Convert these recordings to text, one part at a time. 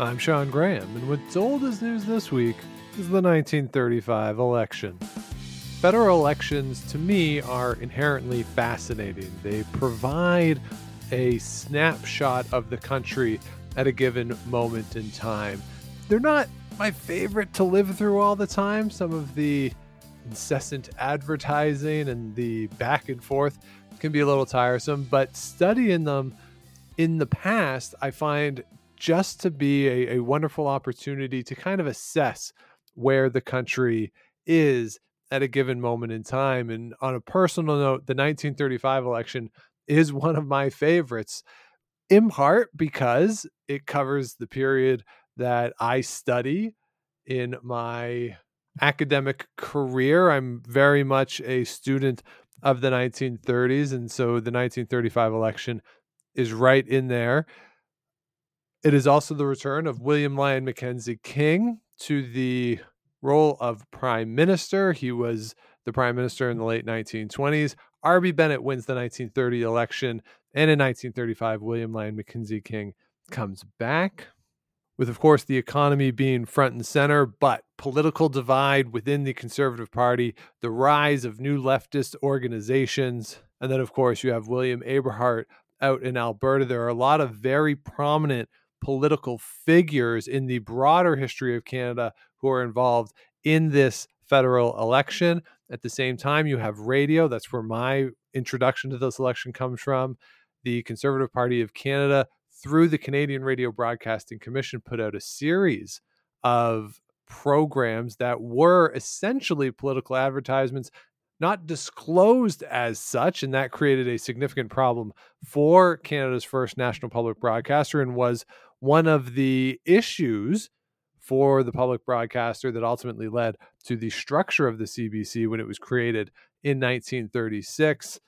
I'm Sean Graham, and what's old as news this week is the 1935 election. Federal elections, to me, are inherently fascinating. They provide a snapshot of the country at a given moment in time. They're not my favorite to live through all the time. Some of the incessant advertising and the back and forth can be a little tiresome, but studying them in the past, I find just to be a, a wonderful opportunity to kind of assess where the country is at a given moment in time. And on a personal note, the 1935 election is one of my favorites, in part because it covers the period that I study in my academic career. I'm very much a student of the 1930s. And so the 1935 election is right in there. It is also the return of William Lyon Mackenzie King to the role of prime minister. He was the prime minister in the late 1920s. R.B. Bennett wins the 1930 election. And in 1935, William Lyon Mackenzie King comes back, with, of course, the economy being front and center, but political divide within the Conservative Party, the rise of new leftist organizations. And then, of course, you have William Aberhart out in Alberta. There are a lot of very prominent political figures in the broader history of Canada who are involved in this federal election. At the same time, you have radio. That's where my introduction to this election comes from. The Conservative Party of Canada, through the Canadian Radio Broadcasting Commission, put out a series of programs that were essentially political advertisements not disclosed as such, and that created a significant problem for Canada's first national public broadcaster and was one of the issues for the public broadcaster that ultimately led to the structure of the CBC when it was created in 1936.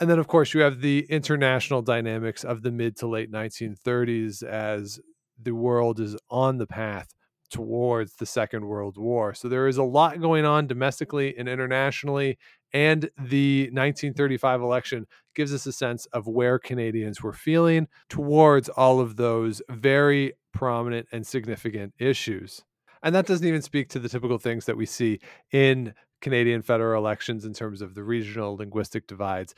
And then, of course, you have the international dynamics of the mid to late 1930s as the world is on the path towards the Second World War. So there is a lot going on domestically and internationally. And the 1935 election gives us a sense of where Canadians were feeling towards all of those very prominent and significant issues. And that doesn't even speak to the typical things that we see in Canadian federal elections in terms of the regional linguistic divides,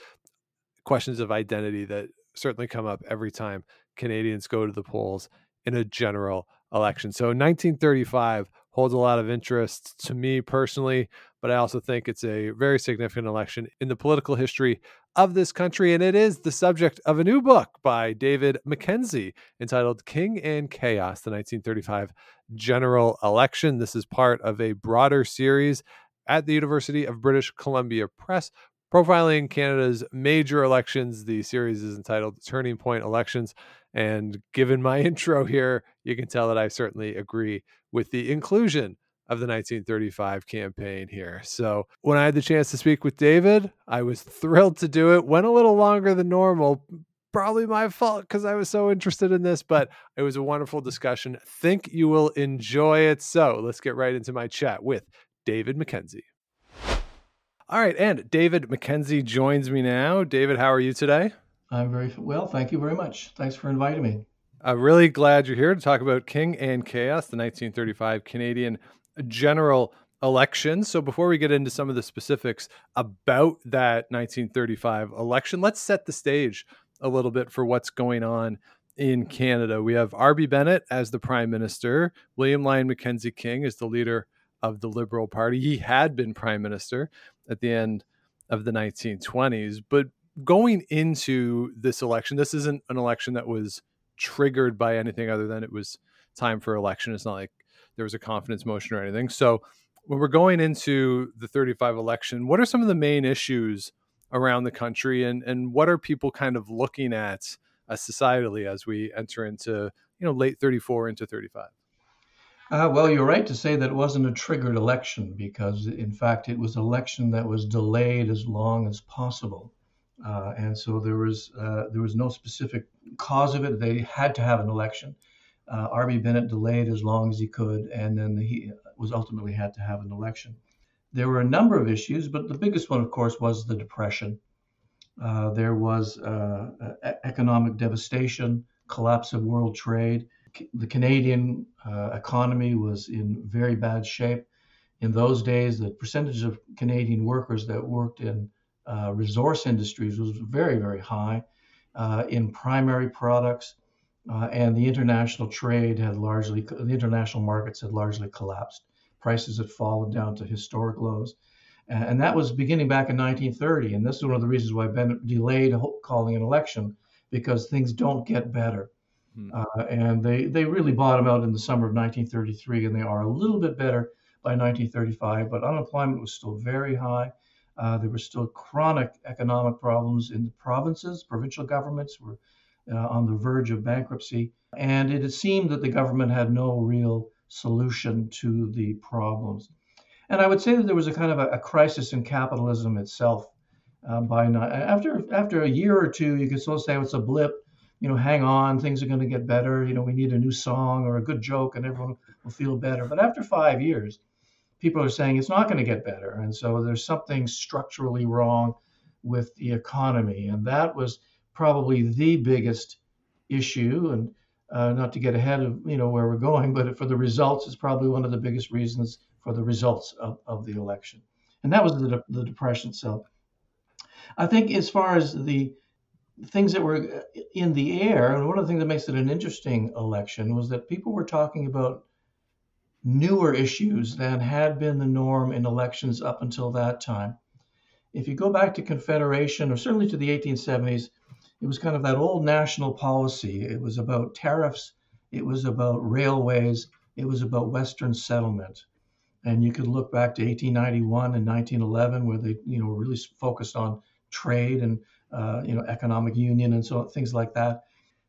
questions of identity that certainly come up every time Canadians go to the polls in a general election. So 1935 holds a lot of interest to me personally, but I also think it's a very significant election in the political history of this country. And it is the subject of a new book by David MacKenzie entitled King and Chaos, the 1935 general election. This is part of a broader series at the University of British Columbia Press. Profiling Canada's major elections. The series is entitled Turning Point Elections and given my intro here, you can tell that I certainly agree with the inclusion of the 1935 campaign here. So when I had the chance to speak with David, I was thrilled to do it. Went a little longer than normal. Probably my fault because I was so interested in this, but it was a wonderful discussion. Think you will enjoy it. So let's get right into my chat with David MacKenzie. All right, and David MacKenzie joins me now. David, how are you today? I'm very well. Thank you very much. Thanks for inviting me. I'm really glad you're here to talk about King and Chaos, the 1935 Canadian general election. So, before we get into some of the specifics about that 1935 election, let's set the stage a little bit for what's going on in Canada. We have R.B. Bennett as the Prime Minister, William Lyon Mackenzie King is the leader of the Liberal Party. He had been Prime Minister at the end of the 1920s, but going into this election, this isn't an election that was triggered by anything other than it was time for election. It's not like there was a confidence motion or anything. So when we're going into the 35 election, what are some of the main issues around the country and and what are people kind of looking at uh, societally as we enter into you know late 34 into 35? Uh, well, you're right to say that it wasn't a triggered election because, in fact, it was an election that was delayed as long as possible. Uh, and so there was uh, there was no specific cause of it. They had to have an election. Uh, R.B. Bennett delayed as long as he could, and then he was ultimately had to have an election. There were a number of issues, but the biggest one, of course, was the depression. Uh, there was uh, economic devastation, collapse of world trade. the Canadian uh, economy was in very bad shape. In those days, the percentage of Canadian workers that worked in uh, resource industries was very, very high. Uh, in primary products, uh, and the international trade had largely, the international markets had largely collapsed. Prices had fallen down to historic lows. And that was beginning back in 1930. And this is one of the reasons why Bennett delayed calling an election because things don't get better. Hmm. Uh, and they, they really bottom out in the summer of 1933, and they are a little bit better by 1935, but unemployment was still very high. Uh, there were still chronic economic problems in the provinces. Provincial governments were uh, on the verge of bankruptcy. And it seemed that the government had no real solution to the problems. And I would say that there was a kind of a, a crisis in capitalism itself. Uh, by not, after after a year or two, you could still say it's a blip. You know, hang on, things are going to get better. You know, we need a new song or a good joke, and everyone will feel better. But after five years, people are saying it's not going to get better, and so there's something structurally wrong with the economy, and that was probably the biggest issue. And uh, not to get ahead of you know where we're going, but for the results, it's probably one of the biggest reasons for the results of, of the election. And that was the, the depression. So I think as far as the things that were in the air, and one of the things that makes it an interesting election was that people were talking about newer issues than had been the norm in elections up until that time. If you go back to Confederation, or certainly to the 1870s, it was kind of that old national policy. It was about tariffs, it was about railways, it was about Western settlement. And you could look back to 1891 and 1911, where they, you know, really focused on trade and, uh, you know, economic union and so things like that.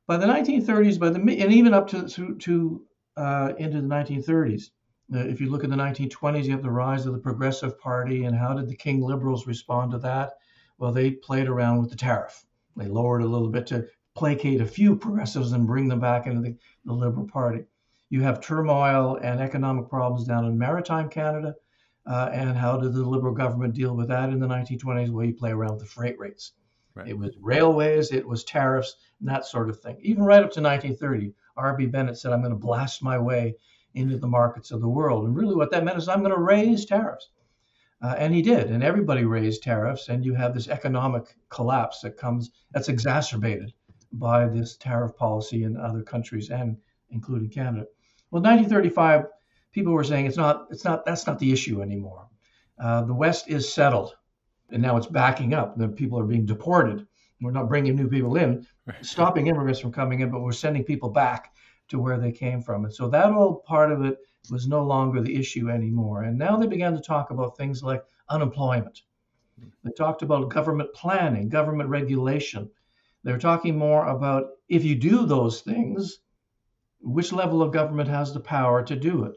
By the 1930s, by the and even up to to, to uh, into the 1930s, uh, if you look at the 1920s, you have the rise of the Progressive Party, and how did the King Liberals respond to that? Well, they played around with the tariff. They lowered a little bit to placate a few progressives and bring them back into the, the Liberal Party. You have turmoil and economic problems down in maritime Canada. Uh, and how did the Liberal government deal with that in the 1920s? Well, you play around with the freight rates. Right. It was railways, it was tariffs, and that sort of thing. Even right up to 1930, R.B. Bennett said, I'm going to blast my way into the markets of the world. And really, what that meant is I'm going to raise tariffs. Uh, and he did, and everybody raised tariffs, and you have this economic collapse that comes that's exacerbated by this tariff policy in other countries and including Canada. Well, 1935, people were saying it's not, it's not, that's not the issue anymore. Uh, the West is settled, and now it's backing up. The people are being deported. We're not bringing new people in, stopping immigrants from coming in, but we're sending people back to where they came from. And so that old part of it was no longer the issue anymore. And now they began to talk about things like unemployment. They talked about government planning, government regulation. They were talking more about if you do those things, which level of government has the power to do it?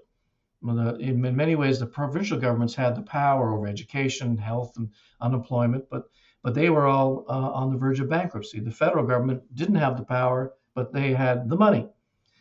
Well, the, in, in many ways, the provincial governments had the power over education, health, and unemployment, but but they were all uh, on the verge of bankruptcy. The federal government didn't have the power, but they had the money.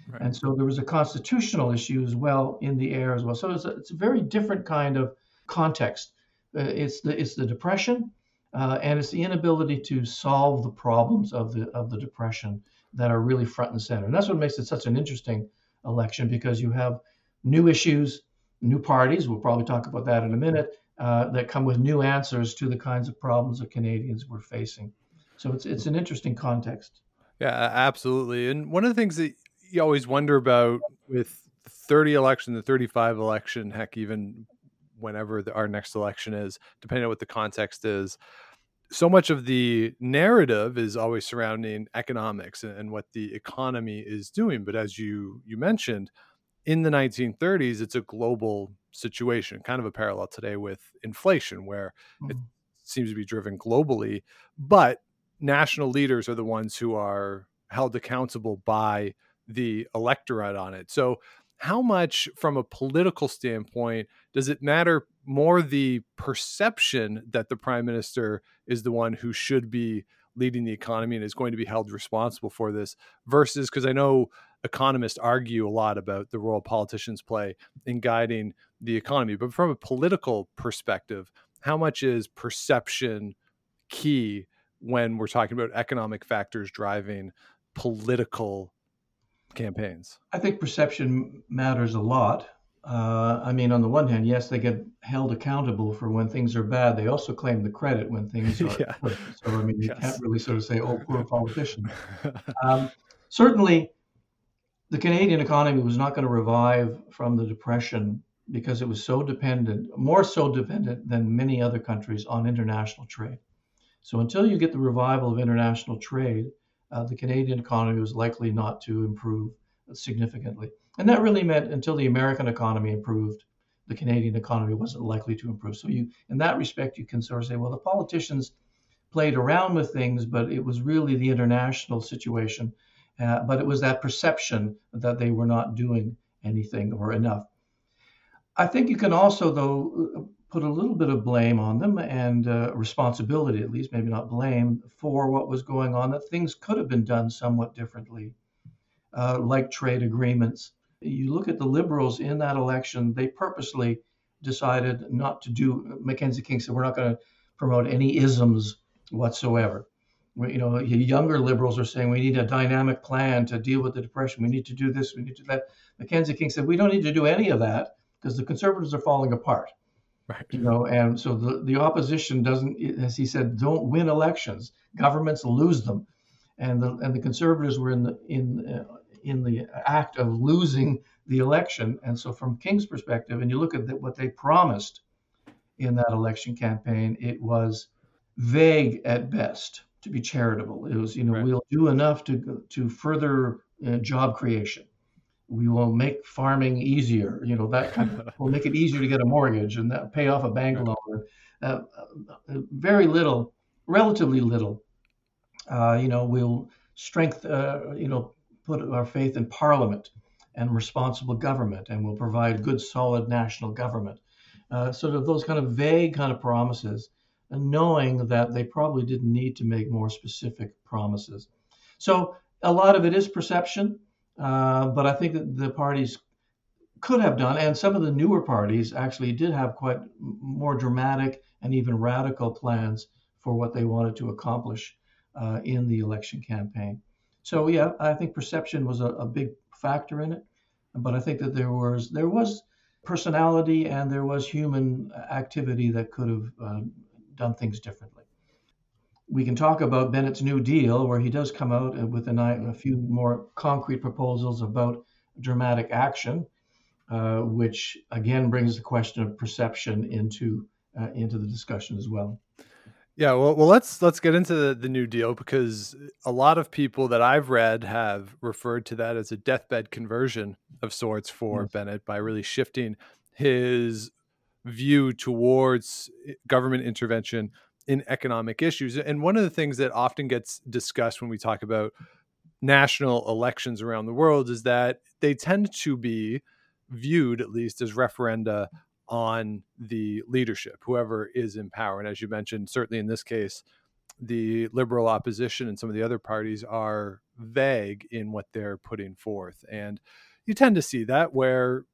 Right. And so there was a constitutional issue as well in the air as well. So it's a, it's a very different kind of context. Uh, it's the it's the depression, uh, and it's the inability to solve the problems of the of the depression that are really front and center. And that's what makes it such an interesting election because you have new issues, new parties. We'll probably talk about that in a minute. Uh, that come with new answers to the kinds of problems that Canadians were facing. So it's it's an interesting context. Yeah, absolutely. And one of the things that you always wonder about with the 30 election, the 35 election, heck, even whenever the, our next election is, depending on what the context is, so much of the narrative is always surrounding economics and, and what the economy is doing. But as you you mentioned, in the 1930s, it's a global situation, kind of a parallel today with inflation, where mm-hmm. it seems to be driven globally, but national leaders are the ones who are held accountable by the electorate on it. So, how much, from a political standpoint, does it matter more the perception that the prime minister is the one who should be leading the economy and is going to be held responsible for this versus because I know economists argue a lot about the role politicians play in guiding the economy. But from a political perspective, how much is perception key when we're talking about economic factors driving political campaigns? I think perception matters a lot. Uh, I mean, on the one hand, yes, they get held accountable for when things are bad. They also claim the credit when things are yeah. good. So, I mean, you yes. can't really sort of say, oh, poor politician. um, certainly, the Canadian economy was not going to revive from the Depression because it was so dependent, more so dependent than many other countries, on international trade. So, until you get the revival of international trade, uh, the Canadian economy was likely not to improve significantly. And that really meant until the American economy improved, the Canadian economy wasn't likely to improve. So you, in that respect, you can sort of say, well, the politicians played around with things, but it was really the international situation. Uh, but it was that perception that they were not doing anything or enough. I think you can also, though, put a little bit of blame on them and uh, responsibility, at least, maybe not blame, for what was going on, that things could have been done somewhat differently, uh, like trade agreements you look at the liberals in that election, they purposely decided not to do. Mackenzie King said, "We're not going to promote any isms whatsoever." You know, younger liberals are saying we need a dynamic plan to deal with the depression. We need to do this. We need to do that. Mackenzie King said, "We don't need to do any of that because the conservatives are falling apart." Right. You know, and so the, the opposition doesn't, as he said, don't win elections. Governments lose them, and the and the conservatives were in the in uh, in the act of losing the election. And so, from King's perspective, and you look at the, what they promised in that election campaign, it was vague at best to be charitable. It was, you know, right. we'll do enough to to further uh, job creation. We will make farming easier. You know, that kind of, will make it easier to get a mortgage and that pay off a bank right. loan. Uh, uh, very little, relatively little. Uh, you know, we'll strength. Uh, you know, put our faith in Parliament and responsible government, and we'll provide good, solid national government. Uh, sort of those kind of vague kind of promises, and knowing that they probably didn't need to make more specific promises. So a lot of it is perception, uh, but I think that the parties could have done, and some of the newer parties actually did have quite more dramatic and even radical plans for what they wanted to accomplish uh, in the election campaign. So yeah, I think perception was a, a big factor in it, but I think that there was there was personality and there was human activity that could have uh, done things differently. We can talk about Bennett's New Deal, where he does come out with a, a few more concrete proposals about dramatic action, uh, which again brings the question of perception into uh, into the discussion as well. Yeah, well, well, let's let's get into the, the New Deal because a lot of people that I've read have referred to that as a deathbed conversion of sorts for yes. Bennett by really shifting his view towards eh, government intervention in economic issues. And one of the things that often gets discussed when we talk about national elections around the world is that they tend to be viewed, at least, as referenda on the leadership, whoever is in power. And as you mentioned, certainly in this case, the liberal opposition and some of the other parties are vague in what they're putting forth. And you tend to see that where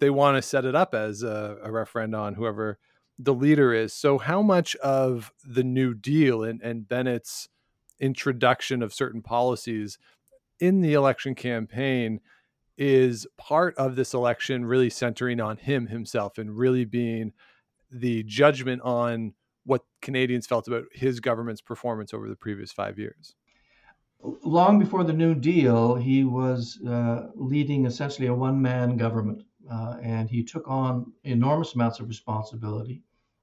they want to set it up as a, a referendum on whoever the leader is. So, how much of the New Deal and, and Bennett's introduction of certain policies in the election campaign is part of this election really centering on him himself and really being the judgment on what Canadians felt about his government's performance over the previous five years. Long before the New Deal, he was uh, leading essentially a one man government, uh, and he took on enormous amounts of responsibility.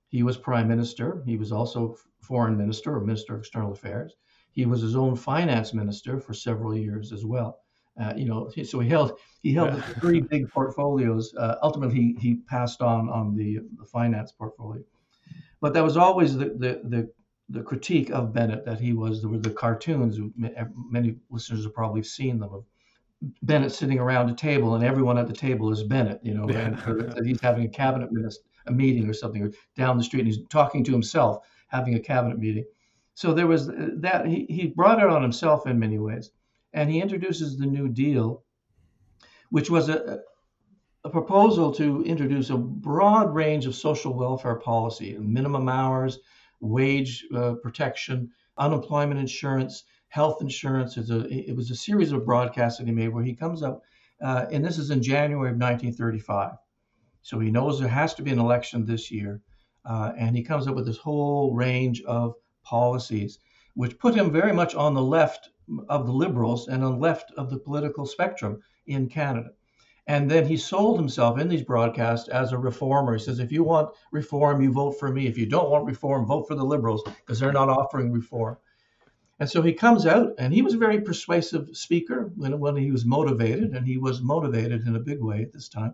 He was prime minister, he was also foreign minister or minister of external affairs. He was his own finance minister for several years as well. Uh, you know, so he held he held yeah. three big portfolios. Uh, ultimately, he, he passed on on the, the finance portfolio, but that was always the, the the, the critique of Bennett that he was there were the cartoons. Many listeners have probably seen them of Bennett sitting around a table and everyone at the table is Bennett. You know, yeah. and he's having a cabinet a meeting or something, or down the street, and he's talking to himself, having a cabinet meeting. So there was uh, that he, he brought it on himself in many ways and he introduces the New Deal, which was a, a proposal to introduce a broad range of social welfare policy, minimum hours, wage uh, protection, unemployment insurance, health insurance. A, it was a series of broadcasts that he made where he comes up, uh, and this is in January of 1935. So he knows there has to be an election this year. Uh, and he comes up with this whole range of policies, which put him very much on the left of the liberals and on the left of the political spectrum in Canada. And then he sold himself in these broadcasts as a reformer. He says, if you want reform, you vote for me. If you don't want reform, vote for the liberals because they're not offering reform. And so he comes out, and he was a very persuasive speaker when, when he was motivated, and he was motivated in a big way at this time.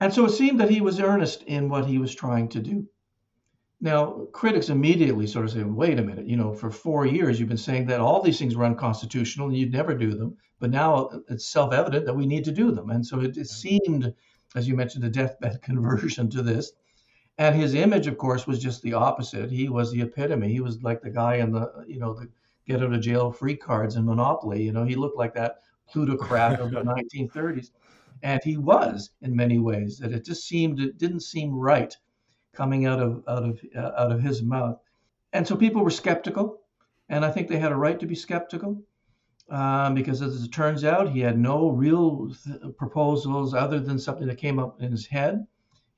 And so it seemed that he was earnest in what he was trying to do. Now, critics immediately sort of say, wait a minute, you know, for four years you've been saying that all these things were unconstitutional and you'd never do them. But now it's self evident that we need to do them. And so it, it seemed, as you mentioned, a deathbed conversion to this. And his image, of course, was just the opposite. He was the epitome. He was like the guy in the, you know, the get out of jail free cards in Monopoly. You know, he looked like that plutocrat of the 1930s. And he was in many ways that it just seemed, it didn't seem right coming out of out of uh, out of his mouth. And so people were skeptical, and I think they had a right to be skeptical um, because, as it turns out, he had no real th- proposals other than something that came up in his head.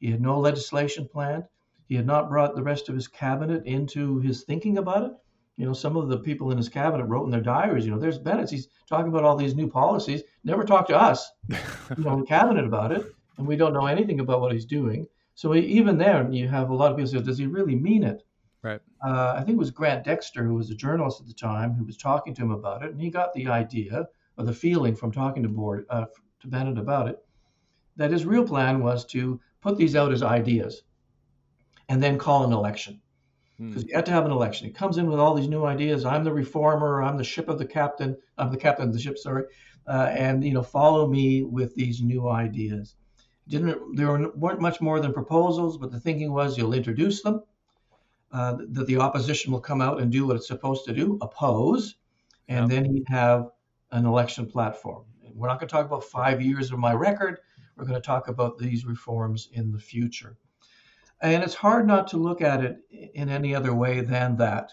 He had no legislation planned. He had not brought the rest of his cabinet into his thinking about it. You know, some of the people in his cabinet wrote in their diaries, you know, there's Bennett, he's talking about all these new policies, never talked to us, you know, in cabinet about it, and we don't know anything about what he's doing. So even there, you have a lot of people say, does he really mean it? Right. Uh, I think it was Grant Dexter, who was a journalist at the time, who was talking to him about it, and he got the idea or the feeling from talking to board uh, to Bennett about it that his real plan was to put these out as ideas and then call an election because hmm. you had to have an election. He comes in with all these new ideas. I'm the reformer. I'm the ship of the captain. I'm the captain of the ship. Sorry, uh, and you know, follow me with these new ideas didn't there weren't much more than proposals, but the thinking was you'll introduce them, uh, that the opposition will come out and do what it's supposed to do, oppose, and then you have an election platform. We're not going to talk about five years of my record. We're going to talk about these reforms in the future. And it's hard not to look at it in any other way than that,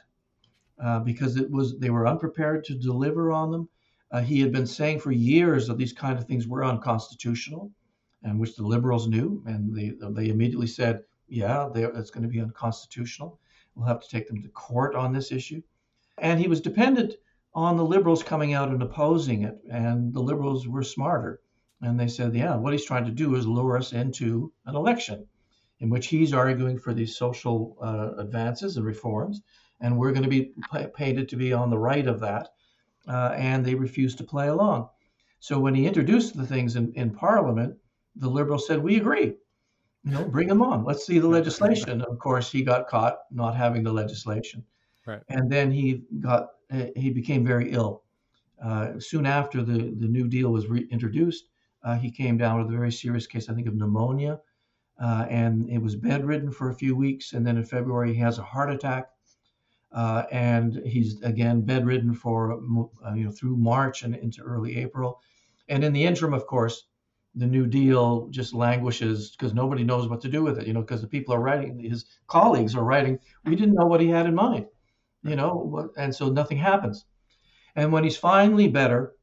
uh, because it was they were unprepared to deliver on them. Uh, he had been saying for years that these kind of things were unconstitutional and which the liberals knew, and they they immediately said, yeah, that's going to be unconstitutional. We'll have to take them to court on this issue. And he was dependent on the liberals coming out and opposing it, and the liberals were smarter, and they said, yeah, what he's trying to do is lure us into an election in which he's arguing for these social uh, advances and reforms, and we're going to be painted to be on the right of that. Uh, and they refused to play along. So when he introduced the things in, in Parliament, the liberals said, "We agree. You know, bring them on. Let's see the legislation." Of course, he got caught not having the legislation, right. and then he got he became very ill. Uh, soon after the the New Deal was reintroduced, uh, he came down with a very serious case, I think, of pneumonia, uh, and it was bedridden for a few weeks. And then in February, he has a heart attack. Uh, and he's again bedridden for uh, you know through March and into early April, and in the interim, of course, the New Deal just languishes because nobody knows what to do with it. You know, because the people are writing, his colleagues are writing, we didn't know what he had in mind. You know, and so nothing happens. And when he's finally better,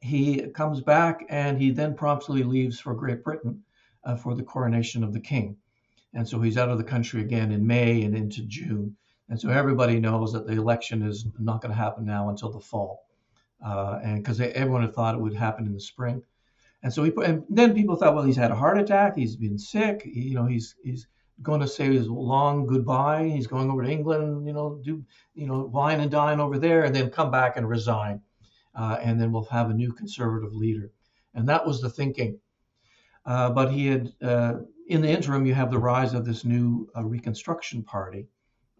he comes back and he then promptly leaves for Great Britain uh, for the coronation of the king. And so he's out of the country again in May and into June. And so everybody knows that the election is not going to happen now until the fall. Uh, and because everyone had thought it would happen in the spring. And so he put, and then people thought, well, he's had a heart attack, he's been sick, he, you know, he's he's going to say his long goodbye. He's going over to England, you know, do you know wine and dine over there, and then come back and resign, uh, and then we'll have a new conservative leader. And that was the thinking. Uh, but he had, uh, in the interim, you have the rise of this new uh, Reconstruction Party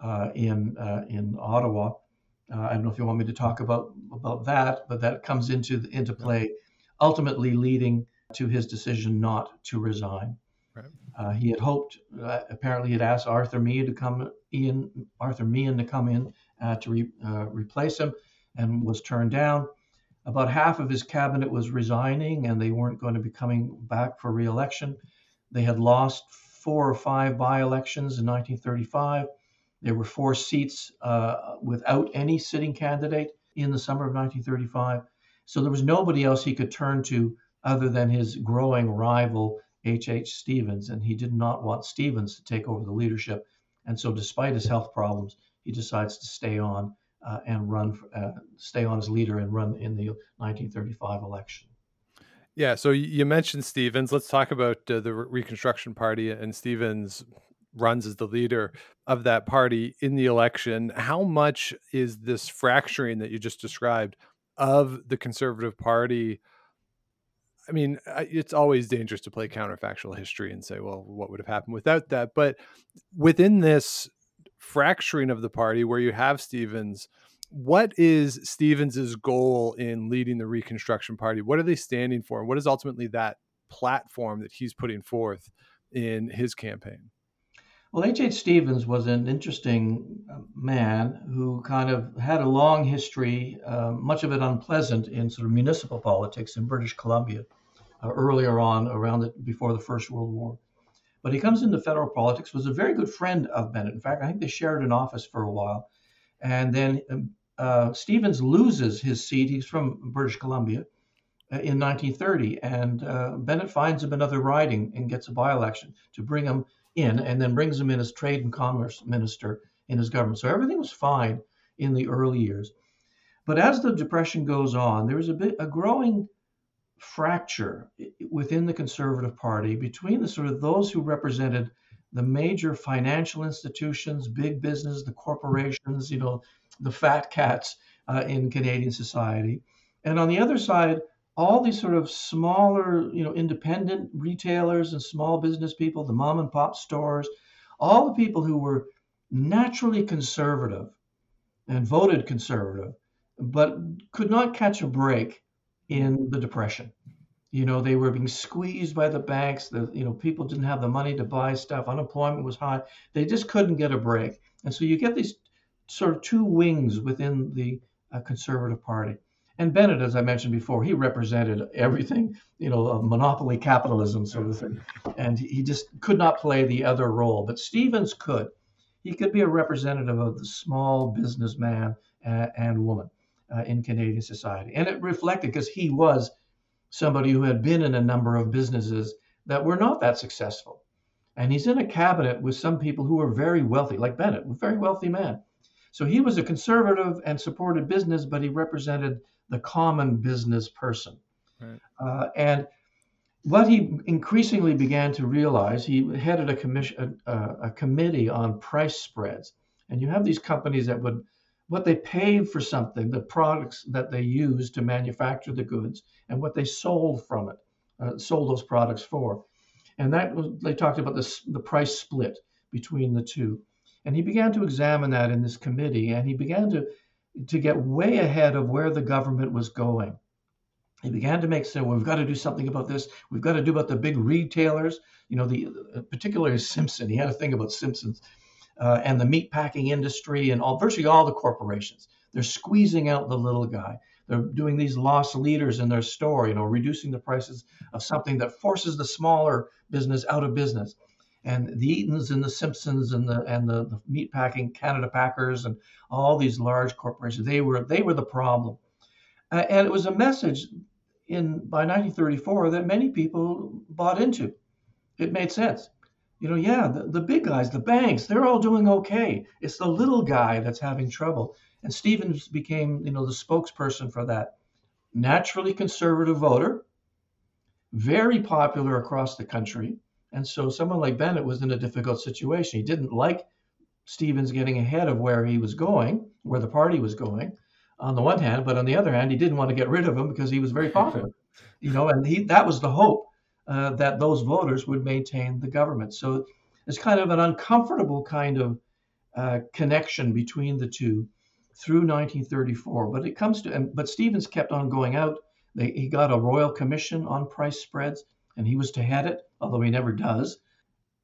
uh, in uh, in Ottawa. I don't know if you want me to talk about about that, but that comes into into play ultimately leading to his decision not to resign. Right. Uh, he had hoped, uh, apparently, he had asked Arthur Meighen to come in, Arthur Meighen to come in uh, to re, uh, replace him, and was turned down. About half of his cabinet was resigning, and they weren't going to be coming back for re-election. They had lost four or five by-elections in 1935. There were four seats uh, without any sitting candidate in the summer of 1935. So there was nobody else he could turn to other than his growing rival, H.H. H. Stevens. And he did not want Stevens to take over the leadership. And so, despite his health problems, he decides to stay on uh, and run, uh, stay on as leader and run in the 1935 election. Yeah, so you mentioned Stevens. Let's talk about uh, the Reconstruction Party and Stevens runs as the leader of that party in the election. How much is this fracturing that you just described of the Conservative Party? I mean, it's always dangerous to play counterfactual history and say, well, what would have happened without that? But within this fracturing of the party, where you have Stevens, what is Stevens's goal in leading the Reconstruction Party? What are they standing for? And what is ultimately that platform that he's putting forth in his campaign? Well, H.H. Stevens was an interesting uh, man who kind of had a long history, uh, much of it unpleasant, in sort of municipal politics in British Columbia uh, earlier on, around the, before the First World War. But he comes into federal politics, was a very good friend of Bennett. In fact, I think they shared an office for a while. And then um, uh, Stevens loses his seat. He's from British Columbia uh, in 1930, and uh, Bennett finds him another riding and gets a by-election to bring him in, and then brings him in as trade and commerce minister in his government. So everything was fine in the early years. But as the depression goes on, there was a bit a growing fracture within the Conservative Party between the sort of those who represented the major financial institutions, big business, the corporations, you know, the fat cats uh, in Canadian society. And on the other side, all these sort of smaller, you know, independent retailers and small business people, the mom and pop stores, all the people who were naturally conservative and voted conservative, but could not catch a break in the depression. You know, they were being squeezed by the banks. The you know people didn't have the money to buy stuff. Unemployment was high. They just couldn't get a break. And so you get these sort of two wings within the uh, Conservative Party. And Bennett, as I mentioned before, he represented everything, you know, monopoly capitalism sort of thing. And he just could not play the other role. But Stevens could. He could be a representative of the small businessman uh, and woman uh, in Canadian society. And it reflected because he was somebody who had been in a number of businesses that were not that successful. And he's in a cabinet with some people who are very wealthy, like Bennett, a very wealthy man. So he was a conservative and supported business, but he represented the common business person. Right. Uh, and what he increasingly began to realize, he headed a, commission, a, a, committee on price spreads. And you have these companies that would, what they paid for something, the products that they used to manufacture the goods, and what they sold from it, uh, sold those products for. And that was, they talked about this, the price split between the two. And he began to examine that in this committee, and he began to, to get way ahead of where the government was going. He began to make say, well, we've got to do something about this. We've got to do about the big retailers. You know, the uh, particularly Simpson. He had a thing about Simpsons uh, and the meat packing industry and all virtually all the corporations. They're squeezing out the little guy. They're doing these loss leaders in their store. You know, reducing the prices of something that forces the smaller business out of business and the Eatons and the Simpsons and the and the, the meat packing Canada Packers and all these large corporations they were they were the problem, uh, and it was a message in by 1934 that many people bought into. It made sense. You know, yeah, the, the big guys, the banks, they're all doing okay. It's the little guy that's having trouble. And Stevens became, you know, the spokesperson for that. Naturally conservative voter, very popular across the country, and so someone like Bennett was in a difficult situation. He didn't like Stevens getting ahead of where he was going, where the party was going, on the one hand, but on the other hand, he didn't want to get rid of him because he was very popular. you know, and he that was the hope uh, that those voters would maintain the government. So it's kind of an uncomfortable kind of uh, connection between the two through 1934. But it comes to, and, but Stevens kept on going out. They, he got a royal commission on price spreads and he was to head it, although he never does.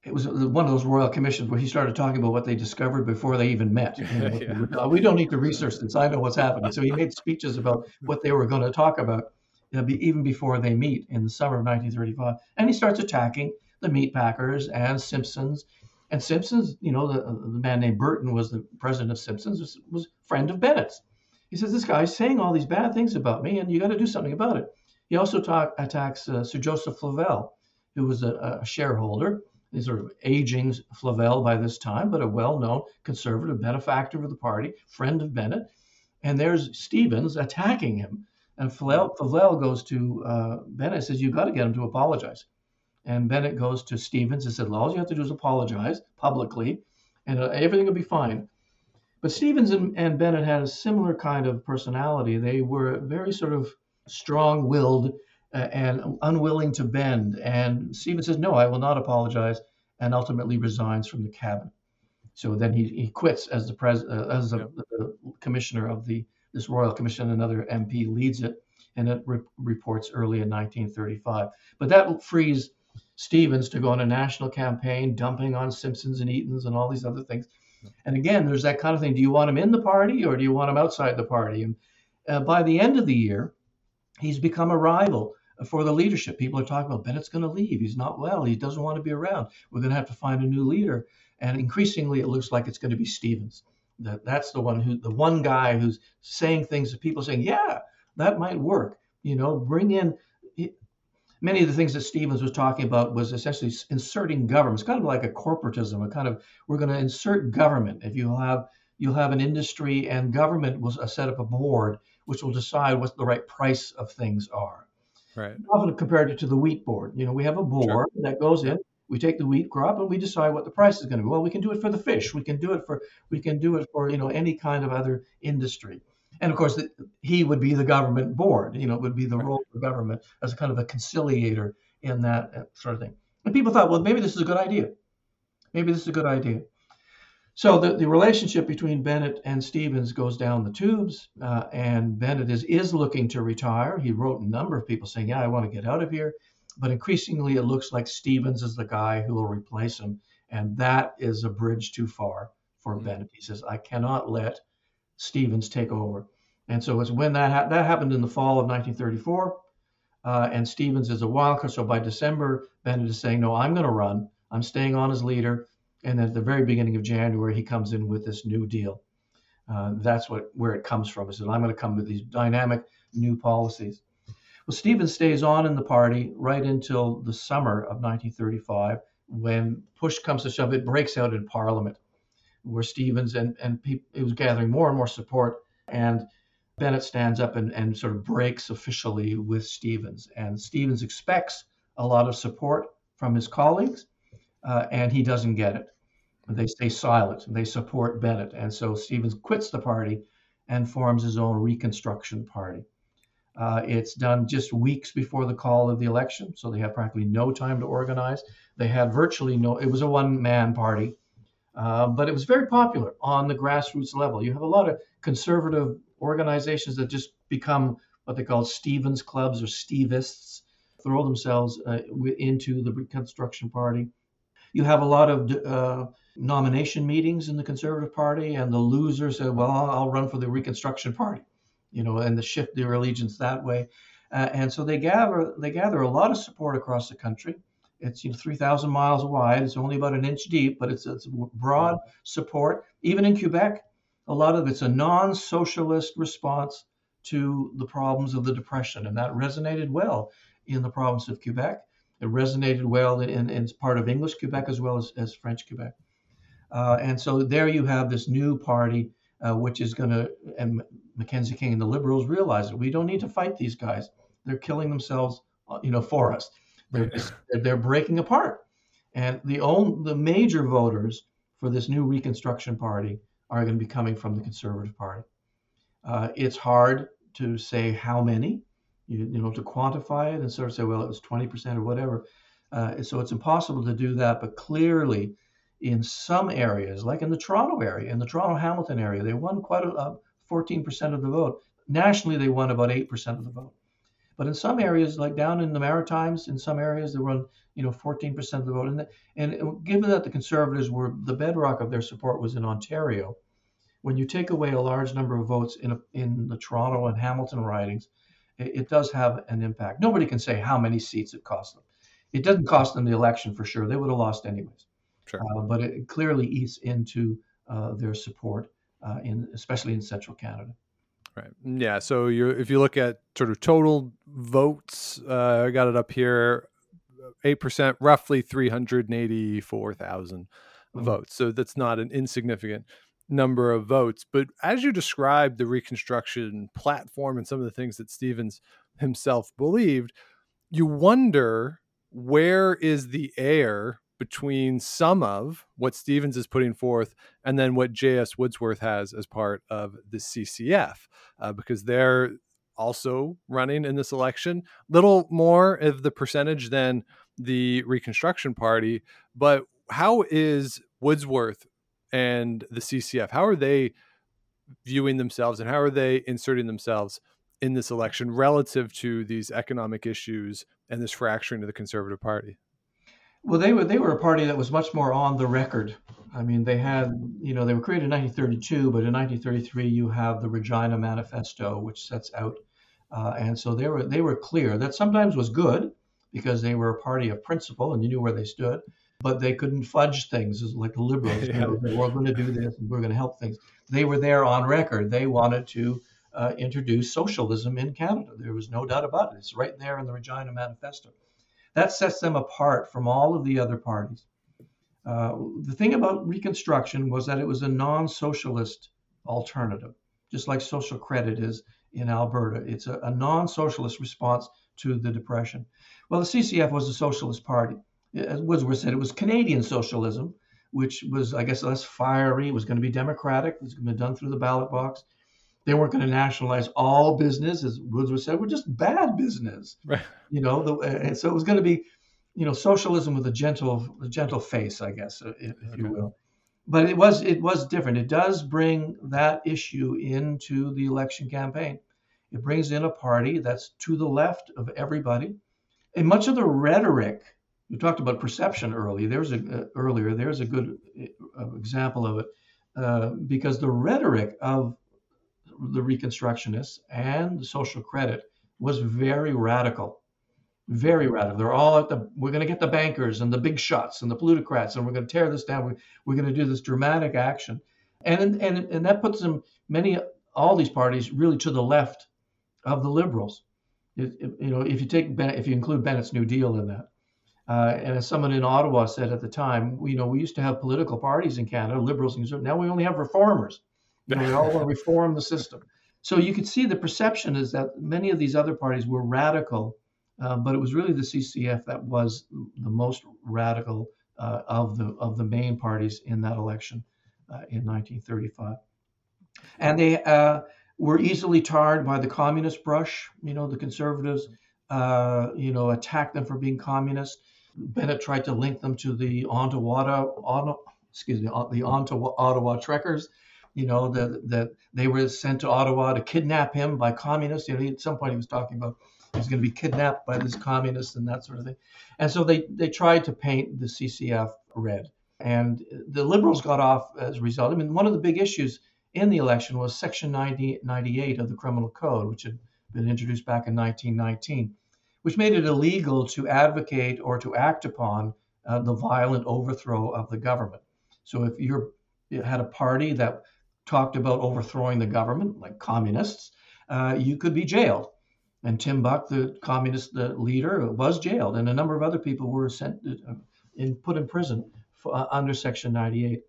It was one of those royal commissions where he started talking about what they discovered before they even met. You know, yeah. We don't need to research this. I know what's happening. So he made speeches about what they were going to talk about even before they meet in the summer of 1935. And he starts attacking the meat packers and Simpsons. And Simpsons, you know, the, the man named Burton was the president of Simpsons, was, was friend of Bennett's. He says, This guy's saying all these bad things about me, and you got to do something about it. He also talk, attacks uh, Sir Joseph Flavelle, who was a, a shareholder, a sort of aging Flavelle by this time, but a well known conservative benefactor of the party, friend of Bennett. And there's Stevens attacking him. And Flavelle goes to uh, Bennett and says, You've got to get him to apologize. And Bennett goes to Stevens and said, All you have to do is apologize publicly, and uh, everything will be fine. But Stevens and, and Bennett had a similar kind of personality. They were very sort of strong willed uh, and unwilling to bend. And Stevens says, No, I will not apologize, and ultimately resigns from the cabinet. So then he, he quits as the pres uh, as the, yeah. the, commissioner of the this royal commission. Another MP leads it, and it re- reports early in 1935. But that frees Stevens to go on a national campaign, dumping on Simpsons and Eatons and all these other things. And again, there's that kind of thing. Do you want him in the party or do you want him outside the party? And uh, by the end of the year, he's become a rival for the leadership. People are talking about Bennett's going to leave. He's not well. He doesn't want to be around. We're going to have to find a new leader. And increasingly, it looks like it's going to be Stevens. That that's the one who, the one guy who's saying things that people saying, yeah, that might work. You know, bring in many of the things that Stevens was talking about was essentially inserting government. It's kind of like a corporatism, a kind of we're going to insert government. If you have you'll have an industry and government will set up a board which will decide what the right price of things are. Right. Often compared it to the wheat board. You know, we have a board sure. that goes in. We take the wheat crop and we decide what the price is going to be. Well, we can do it for the fish. We can do it for we can do it for you know any kind of other industry. And of course, the, he would be the government board. You know, it would be the role of the government as a kind of a conciliator in that uh, sort of thing. And people thought, well, maybe this is a good idea. Maybe this is a good idea. So the, the relationship between Bennett and Stevens goes down the tubes, uh, and Bennett is, is looking to retire. He wrote a number of people saying, yeah, I want to get out of here. But increasingly, it looks like Stevens is the guy who will replace him. And that is a bridge too far for mm-hmm. Bennett. He says, I cannot let Stevens take over. And so it's when that ha- that happened in the fall of 1934, uh, and Stevens is a wildcard. So by December, Bennett is saying, "No, I'm going to run. I'm staying on as leader." And at the very beginning of January, he comes in with this new deal. Uh, that's what where it comes from. He said, "I'm going to come with these dynamic new policies." Well, Stevens stays on in the party right until the summer of 1935, when push comes to shove, it breaks out in Parliament, where Stevens and and people, it was gathering more and more support and Bennett stands up and, and sort of breaks officially with Stevens. And Stevens expects a lot of support from his colleagues, uh, and he doesn't get it. They stay silent and they support Bennett. And so Stevens quits the party and forms his own Reconstruction Party. Uh, it's done just weeks before the call of the election, so they have practically no time to organize. They had virtually no, it was a one man party, uh, but it was very popular on the grassroots level. You have a lot of conservative organizations that just become what they call Stevens clubs or Stevists, throw themselves uh, into the Reconstruction Party. You have a lot of uh, nomination meetings in the Conservative Party, and the losers say, "Well, I'll run for the Reconstruction Party," you know, and to shift their allegiance that way. Uh, and so they gather they gather a lot of support across the country. It's you know 3,000 miles wide. It's only about an inch deep, but it's, it's broad support. Even in Quebec, a lot of it's a non-socialist response to the problems of the depression, and that resonated well in the province of Quebec. It resonated well in, in part of English Quebec as well as, as French Quebec. Uh, and so there you have this new party, uh, which is going to, and Mackenzie King and the Liberals realize that we don't need to fight these guys. They're killing themselves, uh, you know, for us. They're, just, they're breaking apart. And the only, the major voters for this new Reconstruction Party are going to be coming from the Conservative Party. Uh, it's hard to say how many, you, you, know, to quantify it and sort of say, well, it was 20% or whatever. Uh, so it's impossible to do that. But clearly, in some areas, like in the Toronto area, in the Toronto Hamilton area, they won quite a, uh, 14% of the vote. Nationally, they won about 8% of the vote. But in some areas, like down in the Maritimes, in some areas, they won, you know, 14% of the vote. And, and given that the Conservatives were the bedrock of their support was in Ontario, when you take away a large number of votes in, a, in the Toronto and Hamilton ridings, it, it, does have an impact. Nobody can say how many seats it cost them. It doesn't cost them the election for sure. They would have lost anyways. Sure. Uh, but it clearly eats into uh, their support, uh, in especially in central Canada. Right. Yeah. So you if you look at sort of total votes, uh, I got it up here, eight percent, roughly three hundred and eighty-four thousand mm-hmm. votes. So that's not an insignificant number of votes. But as you described the Reconstruction platform and some of the things that Stevens himself believed, you wonder where is the air between some of what Stevens is putting forth and then what J.S. Woodsworth has as part of the CCF, uh, because they're also running in this election. Little more of the percentage than the Reconstruction Party, but how is Woodsworth and the CCF? How are they viewing themselves and how are they inserting themselves in this election relative to these economic issues and this fracturing of the Conservative Party? Well, they were they were a party that was much more on the record. I mean, they had you know they were created in 1932, but in 1933 you have the Regina Manifesto, which sets out, uh, and so they were they were clear that sometimes was good because they were a party of principle and you knew where they stood, but they couldn't fudge things like the liberals. yeah. they were going to do this and we're going to help things. They were there on record. They wanted to uh, introduce socialism in Canada. There was no doubt about it. It's right there in the Regina Manifesto. That sets them apart from all of the other parties. Uh, the thing about Reconstruction was that it was a non socialist alternative, just like social credit is in Alberta. It's a, a non socialist response to the Depression. Well, the CCF was a socialist party. As Woodsworth said, it was Canadian socialism, which was, I guess, less fiery. It was going to be democratic. It was going to be done through the ballot box. They weren't going to nationalize all business, as Woodsworth said. We're just bad business, right. you know. The, and so it was going to be, you know, socialism with a gentle, a gentle face, I guess, if, if okay. you will. But it was it was different. It does bring that issue into the election campaign. It brings in a party that's to the left of everybody, and much of the rhetoric. You talked about perception early. There's a uh, earlier. There's a good uh, example of it, uh, because the rhetoric of the Reconstructionists and the social credit was very radical, very radical. They're all at the, we're going to get the bankers and the big shots and the plutocrats, and we're going to tear this down. We, we're going to do this dramatic action. And, and, and that puts them, many, all these parties really to the left of the liberals. It, it, you know, if you take, if you include Bennett's New Deal in that, uh, and as someone in Ottawa said at the time, you know, we used to have political parties in Canada, liberals and conservatives. Now we only have reformers. They all want to reform the system. So you could see the perception is that many of these other parties were radical, uh, but it was really the CCF that was the most radical uh, of the of the main parties in that election uh, in 1935, and they uh, were easily tarred by the communist brush. You know, the conservatives, uh, you know, attacked them for being communist. Bennett tried to link them to the Ottawa, excuse me, the Ottawa, Ottawa Trekkers you know, that that they were sent to Ottawa to kidnap him by communists. You know, at some point he was talking about he was going to be kidnapped by this communist and that sort of thing. And so they they tried to paint the CCF red, and the Liberals got off as a result. I mean, one of the big issues in the election was Section 90, 98 of the Criminal Code, which had been introduced back in 1919, which made it illegal to advocate or to act upon uh, the violent overthrow of the government. So if you had a party that talked about overthrowing the government, like communists, uh, you could be jailed. And Tim Buck, the communist the leader, was jailed, and a number of other people were sent uh, in, put in prison for, uh, under Section 98.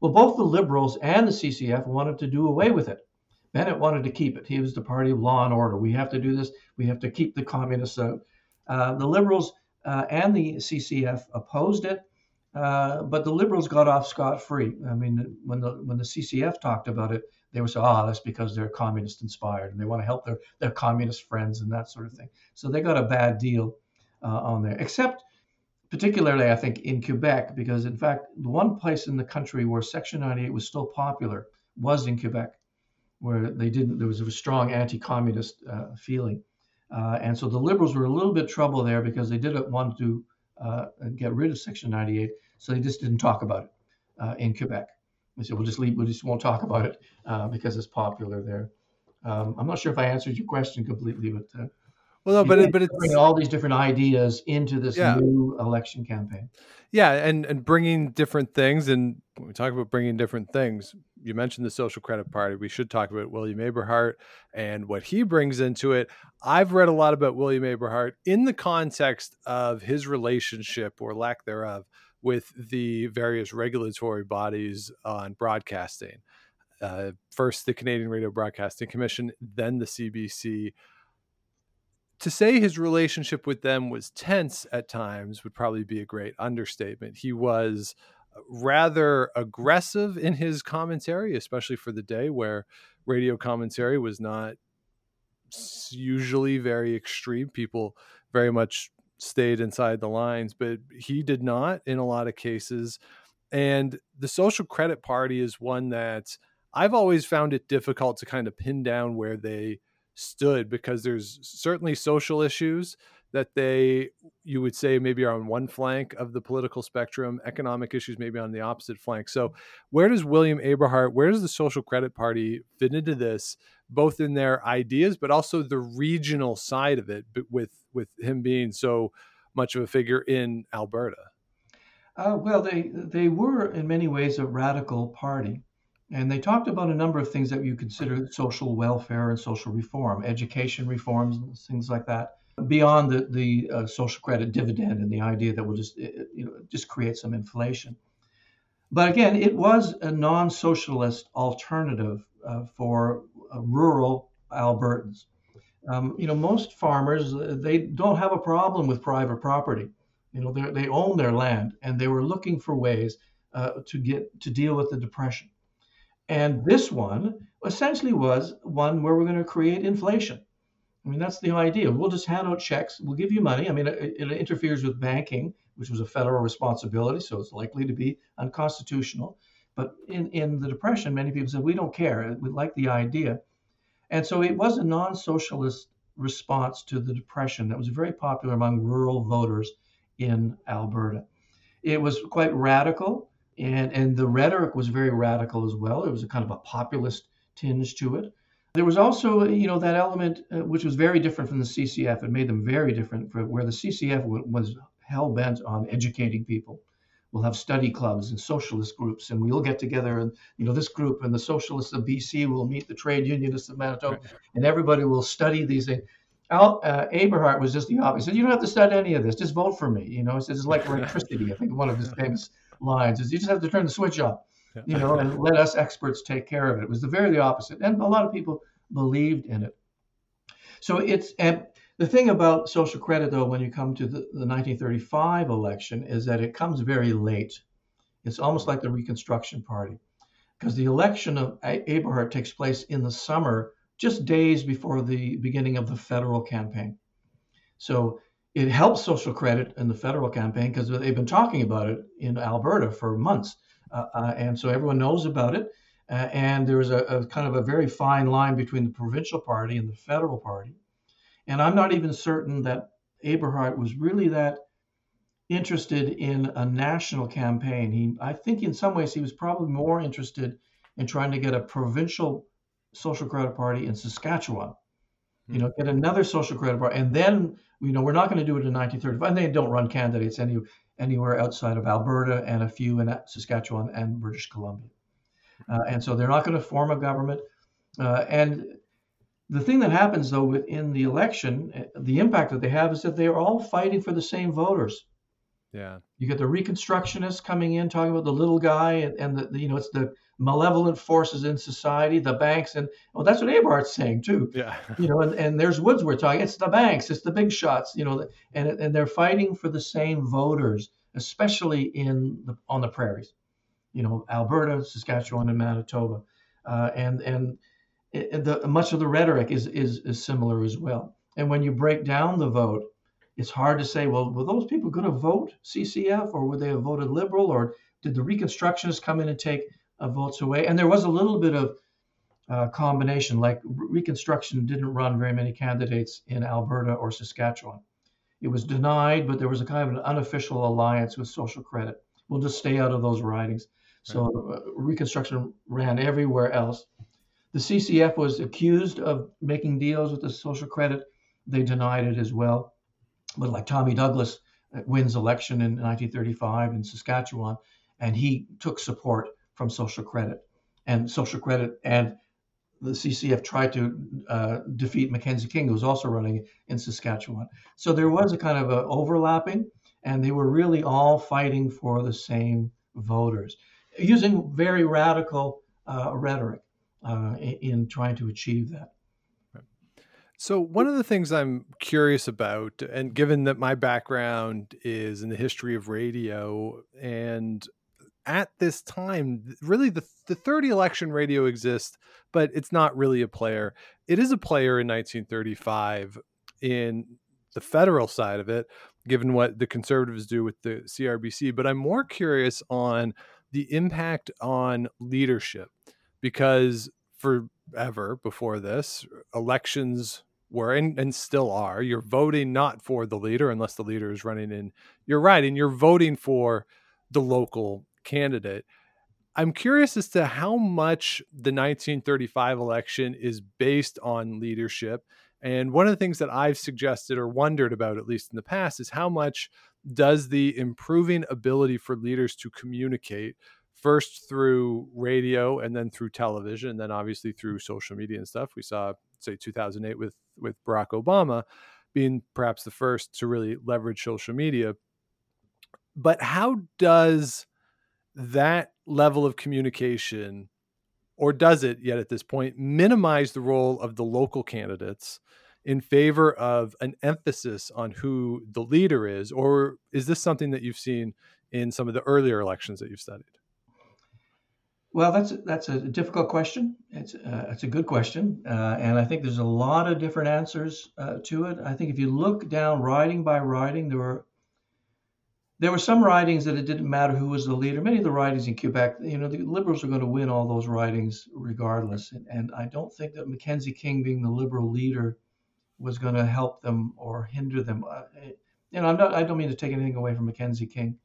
Well, both the Liberals and the CCF wanted to do away with it. Bennett wanted to keep it. He was the party of law and order. We have to do this. We have to keep the communists out. Uh, the Liberals uh, and the CCF opposed it. Uh, but the liberals got off scot free. I mean, when the when the CCF talked about it, they were saying, "Ah, that's because they're communist inspired and they want to help their their communist friends and that sort of thing." So they got a bad deal uh, on there. Except, particularly, I think in Quebec, because in fact, the one place in the country where Section 98 was still popular was in Quebec, where they didn't. There was a strong anti-communist uh, feeling, uh, and so the liberals were a little bit trouble there because they didn't want to uh, get rid of Section 98 so they just didn't talk about it uh, in Quebec. They said, we'll just leave, we just won't talk about it uh, because it's popular there. Um, I'm not sure if I answered your question completely, but. Uh, Well, no, but it, but it's bringing all these different ideas into this Yeah. new election campaign. Yeah, and and bringing different things, and when we talk about bringing different things, you mentioned the Social Credit Party. We should talk about William Aberhart and what he brings into it. I've read a lot about William Aberhart in the context of his relationship or lack thereof with the various regulatory bodies on broadcasting. Uh, first, the Canadian Radio Broadcasting Commission, then the CBC to say his relationship with them was tense at times would probably be a great understatement. He was uh, rather aggressive in his commentary, especially for the day where radio commentary was not usually very extreme. People very much stayed inside the lines, but he did not in a lot of cases. And the Social Credit Party is one that I've always found it difficult to kind of pin down where they stood because there's certainly social issues that they you would say maybe are on one flank of the political spectrum economic issues maybe on the opposite flank so where does william aberhart where does the social credit party fit into this both in their ideas but also the regional side of it with with him being so much of a figure in alberta Uh, well, they they were in many ways a radical party, and they talked about a number of things that you consider social welfare and social reform, education reforms, things like that. Beyond the the uh, social credit dividend and the idea that we'll just uh, you know just create some inflation. But again, it was a non-socialist alternative uh, for uh, rural Albertans. Um, you know, most farmers uh, they don't have a problem with private property. You know, they they own their land, and they were looking for ways uh, to get to deal with the depression. And this one essentially was one where we're going to create inflation. I mean, that's the idea. We'll just hand out checks. We'll give you money. I mean, it, it interferes with banking, which was a federal responsibility, so it's likely to be unconstitutional. But in, in the Depression, many people said, we don't care. We like the idea. And so it was a non socialist response to the Depression that was very popular among rural voters in Alberta. It was quite radical, and, and the rhetoric was very radical as well. There was a kind of a populist tinge to it. There was also, you know, that element uh, which was very different from the CCF. It made them very different from where the CCF was hell bent on educating people. We'll have study clubs and socialist groups, and we'll get together, and you know, this group and the socialists of BC will meet the trade unionists of Manitoba, and everybody will study these things. Al, uh, Aberhart was just the opposite. He said, "You don't have to study any of this. Just vote for me." You know, it's, it's like electricity. I think one of his famous lines is, "You just have to turn the switch on." you know, and let us experts take care of it. It was the very the opposite, and a lot of people believed in it. So it's and the thing about social credit, though, when you come to the, the 1935 election, is that it comes very late. It's almost like the Reconstruction Party, because the election of Aberhart takes place in the summer, just days before the beginning of the federal campaign. So it helps social credit in the federal campaign because they've been talking about it in Alberta for months. Uh, uh, and so everyone knows about it. Uh, and there's a, a, kind of a very fine line between the provincial party and the federal party. And I'm not even certain that Aberhart was really that interested in a national campaign. He, I think, in some ways, he was probably more interested in trying to get a provincial social credit party in Saskatchewan. You know, get another social credit party, and then you know we're not going to do it in 1935. And they don't run candidates any anywhere outside of Alberta and a few in Saskatchewan and British Columbia. Uh, and so they're not going to form a government. Uh, and the thing that happens, though, within the election, the impact that they have is that they are all fighting for the same voters. Yeah. You get the Reconstructionists coming in talking about the little guy, and, and the, the, you know it's the malevolent forces in society, the banks, and well, that's what Aberhart's saying too. Yeah. you know, and, and there's Woodsworth talking. It's the banks, it's the big shots. You know, and and they're fighting for the same voters, especially in the, on the prairies. You know, Alberta, Saskatchewan, and Manitoba, uh, and and it, the, much of the rhetoric is, is is similar as well. And when you break down the vote, it's hard to say, well, were those people going to vote CCF or would they have voted Liberal or did the Reconstructionists come in and take uh, votes away? And there was a little bit of uh, combination, like Reconstruction didn't run very many candidates in Alberta or Saskatchewan. It was denied, but there was a kind of an unofficial alliance with Social Credit. We'll just stay out of those ridings. So uh, Reconstruction ran everywhere else. The CCF was accused of making deals with the Social Credit they denied it as well. But like Tommy Douglas uh, wins election in 1935 in Saskatchewan, and he took support from Social Credit, and Social Credit and the CCF tried to uh, defeat Mackenzie King, who was also running in Saskatchewan. So there was a kind of a overlapping, and they were really all fighting for the same voters, using very radical uh, rhetoric uh, in, in trying to achieve that. So, one of the things I'm curious about, and given that my background is in the history of radio, and at this time, really the, the 30 election radio exists, but it's not really a player. It is a player in 1935 in the federal side of it, given what the conservatives do with the CRBC. But I'm more curious on the impact on leadership because forever before this, elections were and, and still are. You're voting not for the leader unless the leader is running in your right, and you're voting for the local candidate. I'm curious as to how much the 1935 election is based on leadership. And one of the things that I've suggested or wondered about, at least in the past, is how much does the improving ability for leaders to communicate first through radio and then through television and then obviously through social media and stuff. We saw say 2008 with with barack obama being perhaps the first to really leverage social media. But how does that level of communication or does it yet at this point minimize the role of the local candidates in favor of an emphasis on who the leader is? Or is this something that you've seen in some of the earlier elections that you've studied well, that's that's a difficult question. It's uh, it's a good question, uh, and I think there's a lot of different answers uh, to it. I think if you look down riding by riding, there were there were some ridings that it didn't matter who was the leader. Many of the ridings in Quebec, you know, the Liberals are going to win all those ridings regardless, and, and I don't think that Mackenzie King being the Liberal leader was going to help them or hinder them. Uh, know, I'm not. I don't mean to take anything away from Mackenzie King.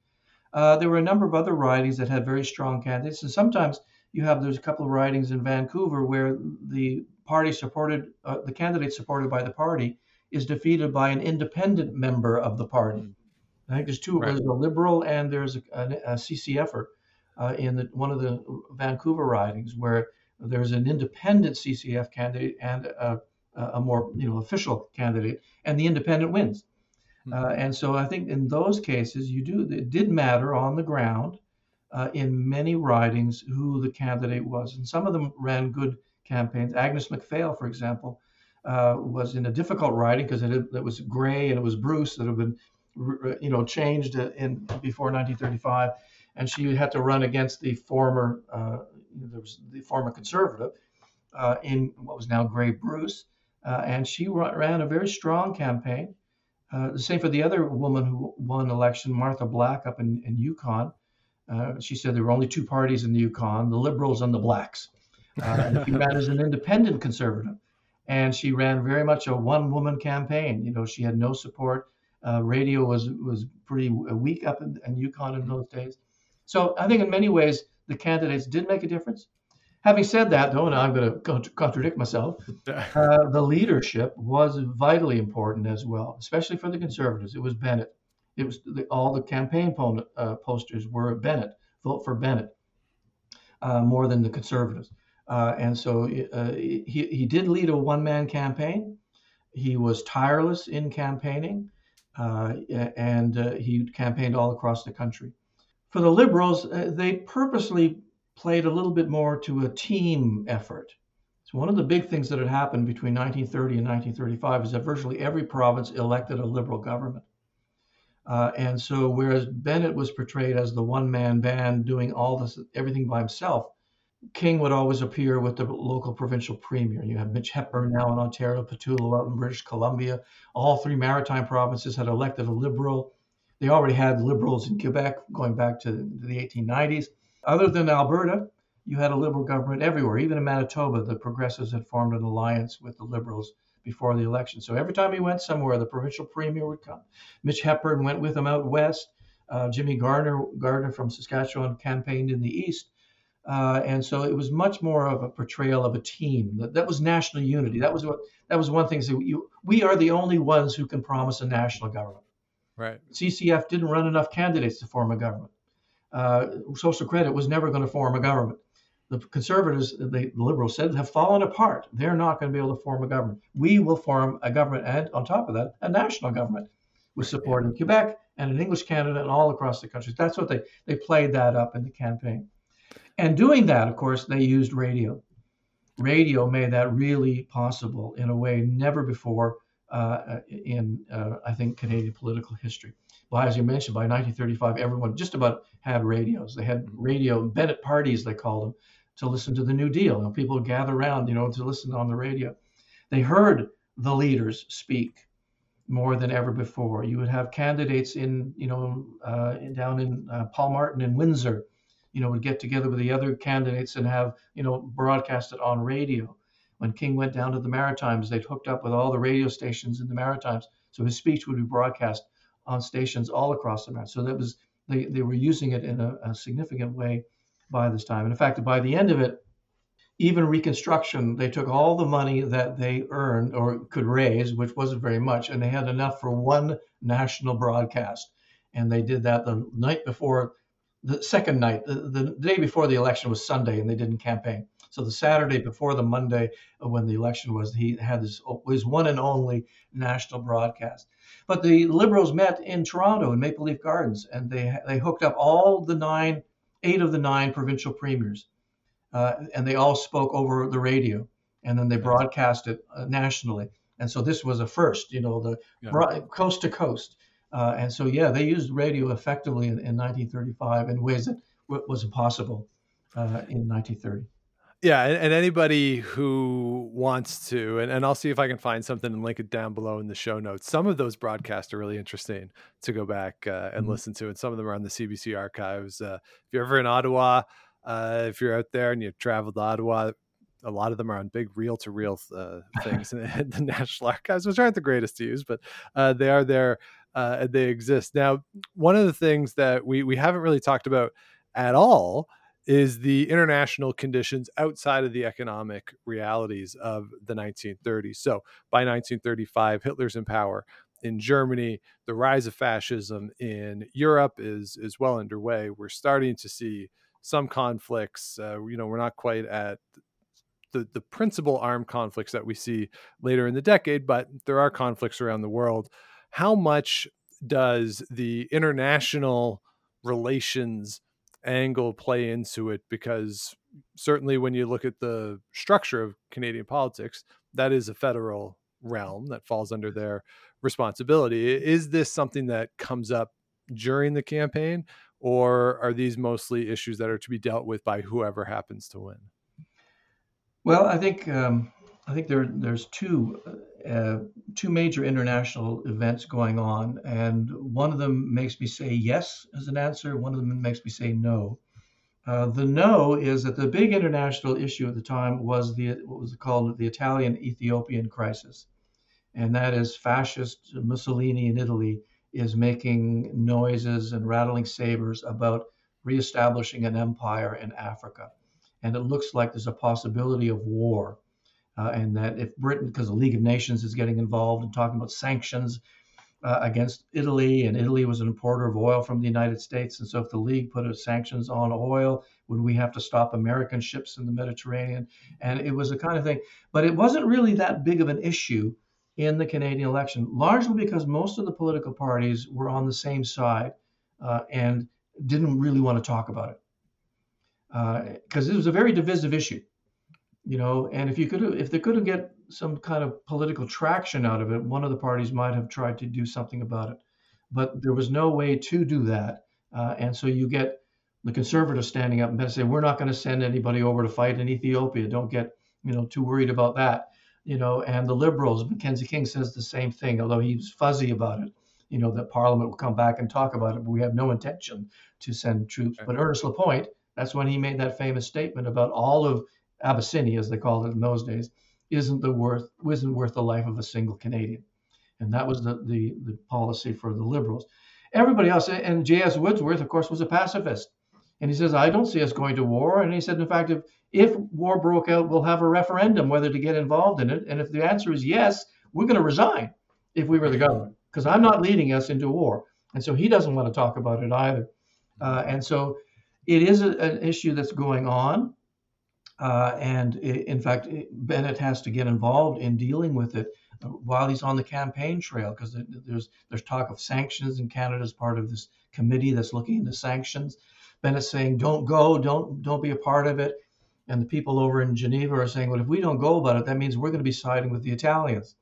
Uh, there were a number of other ridings that had very strong candidates, and sometimes you have there's a couple of ridings in Vancouver where the party supported uh, the candidate supported by the party is defeated by an independent member of the party. I think there's two. Right. There's a liberal and there's a, a, a CCFer uh, in the, one of the Vancouver ridings where there's an independent CCF candidate and a, a more you know official candidate, and the independent wins. Hmm. Uh, and so I think in those cases, you do it did matter on the ground uh, in many ridings who the candidate was, and some of them ran good campaigns. Agnes Macphail, for example, uh, was in a difficult riding because it, it, was Grey and it was Bruce that had been you know changed in before 1935, and she had to run against the former uh, there was the former conservative uh, in what was now Grey Bruce, uh, and she ran a very strong campaign. Uh, the same for the other woman who won election, Martha Black, up in, in Yukon. Uh, she said there were only two parties in the Yukon, the Liberals and the Blacks. Uh, and she ran as an independent conservative. And she ran very much a one-woman campaign. You know, she had no support. Uh, radio was was pretty weak up in, in Yukon in those days. So I think in many ways the candidates did make a difference. Having said that, though, and I'm going to contradict myself, uh, the leadership was vitally important as well, especially for the conservatives. It was Bennett. It was the, all the campaign po- uh, posters were Bennett, vote for Bennett, uh, more than the conservatives. Uh, and so uh, he, he did lead a one man campaign. He was tireless in campaigning, uh, and he campaigned all across the country. For the Liberals, they purposely played a little bit more to a team effort. So one of the big things that had happened between 1930 and 1935 is that virtually every province elected a liberal government. Uh, and so, whereas Bennett was portrayed as the one-man band doing all this, everything by himself, King would always appear with the local provincial premier. You have Mitch Hepburn now in Ontario, Pattullo out in British Columbia. All three maritime provinces had elected a liberal. They already had liberals in Quebec going back to the 1890s. Other than Alberta, you had a liberal government everywhere. Even in Manitoba, the progressives had formed an alliance with the liberals before the election. So every time he went somewhere, the provincial premier would come. Mitch Hepburn went with him out west. Uh, Jimmy Gardiner, Gardiner from Saskatchewan campaigned in the east. Uh, and so it was much more of a portrayal of a team. That, that was national unity. That was what that was one thing. So you, we are the only ones who can promise a national government. Right. CCF didn't run enough candidates to form a government. Uh, Social Credit was never going to form a government. The conservatives, the, liberals said, have fallen apart. They're not going to be able to form a government. We will form a government, and on top of that, a national government with support in Quebec and in English Canada and all across the country. That's what they they played that up in the campaign. And doing that, of course, they used radio. Radio made that really possible in a way never before uh, in, uh, I think, Canadian political history. Well, as you mentioned, by 1935, everyone just about had radios. They had radio Bennett parties, they called them, to listen to the New Deal. And people would gather around, you know, to listen on the radio. They heard the leaders speak more than ever before. You would have candidates in, you know, uh, down in uh, Paul Martin in Windsor you know, would get together with the other candidates and have, you know, broadcast it on radio. When King went down to the Maritimes, they'd hooked up with all the radio stations in the Maritimes. So his speech would be broadcast on stations all across the Maritimes. So that was, they, they were using it in a, a significant way by this time. And in fact, by the end of it, even Reconstruction, they took all the money that they earned or could raise, which wasn't very much, and they had enough for one national broadcast. And they did that the night before the second night, the, the day before the election was Sunday, and they didn't campaign. So the Saturday before the Monday uh, when the election was, he had his his one and only national broadcast. But the Liberals met in Toronto in Maple Leaf Gardens, and they they hooked up all the nine, eight of the nine provincial premiers, uh, and they all spoke over the radio, and then they broadcast it uh, nationally. And so this was a first, you know, the yeah. coast to coast. Uh, and so, yeah, they used radio effectively in, in 1935 in ways that w- was impossible uh, in 1930. Yeah, and, and, anybody who wants to, and, and I'll see if I can find something and link it down below in the show notes. Some of those broadcasts are really interesting to go back uh, and mm-hmm. listen to, and some of them are on the CBC archives. Uh, if you're ever in Ottawa, uh, if you're out there and you've traveled to Ottawa, a lot of them are on big reel to reel things in the National Archives, which aren't the greatest to use, but uh, they are there uh, they exist. Now, one of the things that we we haven't really talked about at all is the international conditions outside of the economic realities of the 1930s. So by 1935, Hitler's in power in Germany. The rise of fascism in Europe is is well underway. We're starting to see some conflicts. Uh, you know, we're not quite at the the principal armed conflicts that we see later in the decade, but there are conflicts around the world how much does the international relations angle play into it? Because certainly when you look at the structure of Canadian politics, that is a federal realm that falls under their responsibility. Is this something that comes up during the campaign, or are these mostly issues that are to be dealt with by whoever happens to win? Well, I think um, I think there there's two uh, two major international events going on, and one of them makes me say yes as an answer. One of them makes me say no. Uh, the no is that the big international issue at the time was the what was called the Italian Ethiopian crisis, and that is fascist Mussolini in Italy is making noises and rattling sabers about reestablishing an empire in Africa, and it looks like there's a possibility of war uh, and that if Britain, because the League of Nations is getting involved and talking about sanctions uh, against Italy, and Italy was an importer of oil from the United States, and so if the League put sanctions on oil, would we have to stop American ships in the Mediterranean? And it was a kind of thing, but it wasn't really that big of an issue in the Canadian election, largely because most of the political parties were on the same side uh, and didn't really want to talk about it because uh, it was a very divisive issue you know and if you could if they couldn't get some kind of political traction out of it one of the parties might have tried to do something about it. But there was no way to do that. Uh, and so you get the conservatives standing up and say we're not going to send anybody over to fight in ethiopia. Don't get you know too worried about that you know. And the liberals mackenzie king says the same thing although he's fuzzy about it you know that parliament will come back and talk about it but we have no intention to send troops. But ernest lapointe that's when he made that famous statement about all of Abyssinia, as they called it in those days, isn't the worth isn't worth the life of a single Canadian, and that was the the, the policy for the Liberals. Everybody else, and J.S. Woodsworth, of course, was a pacifist. And he says, I don't see us going to war. And he said, in fact, if, if war broke out, we'll have a referendum whether to get involved in it. And if the answer is yes, we're going to resign if we were the government, because I'm not leading us into war. And so he doesn't want to talk about it either. Uh, and so it is a, an issue that's going on. Uh, and in fact, Bennett has to get involved in dealing with it while he's on the campaign trail, because there's there's talk of sanctions in Canada as part of this committee that's looking into sanctions. Bennett's saying, "Don't go, don't don't be a part of it," and the people over in Geneva are saying, "Well, if we don't go about it, that means we're going to be siding with the Italians.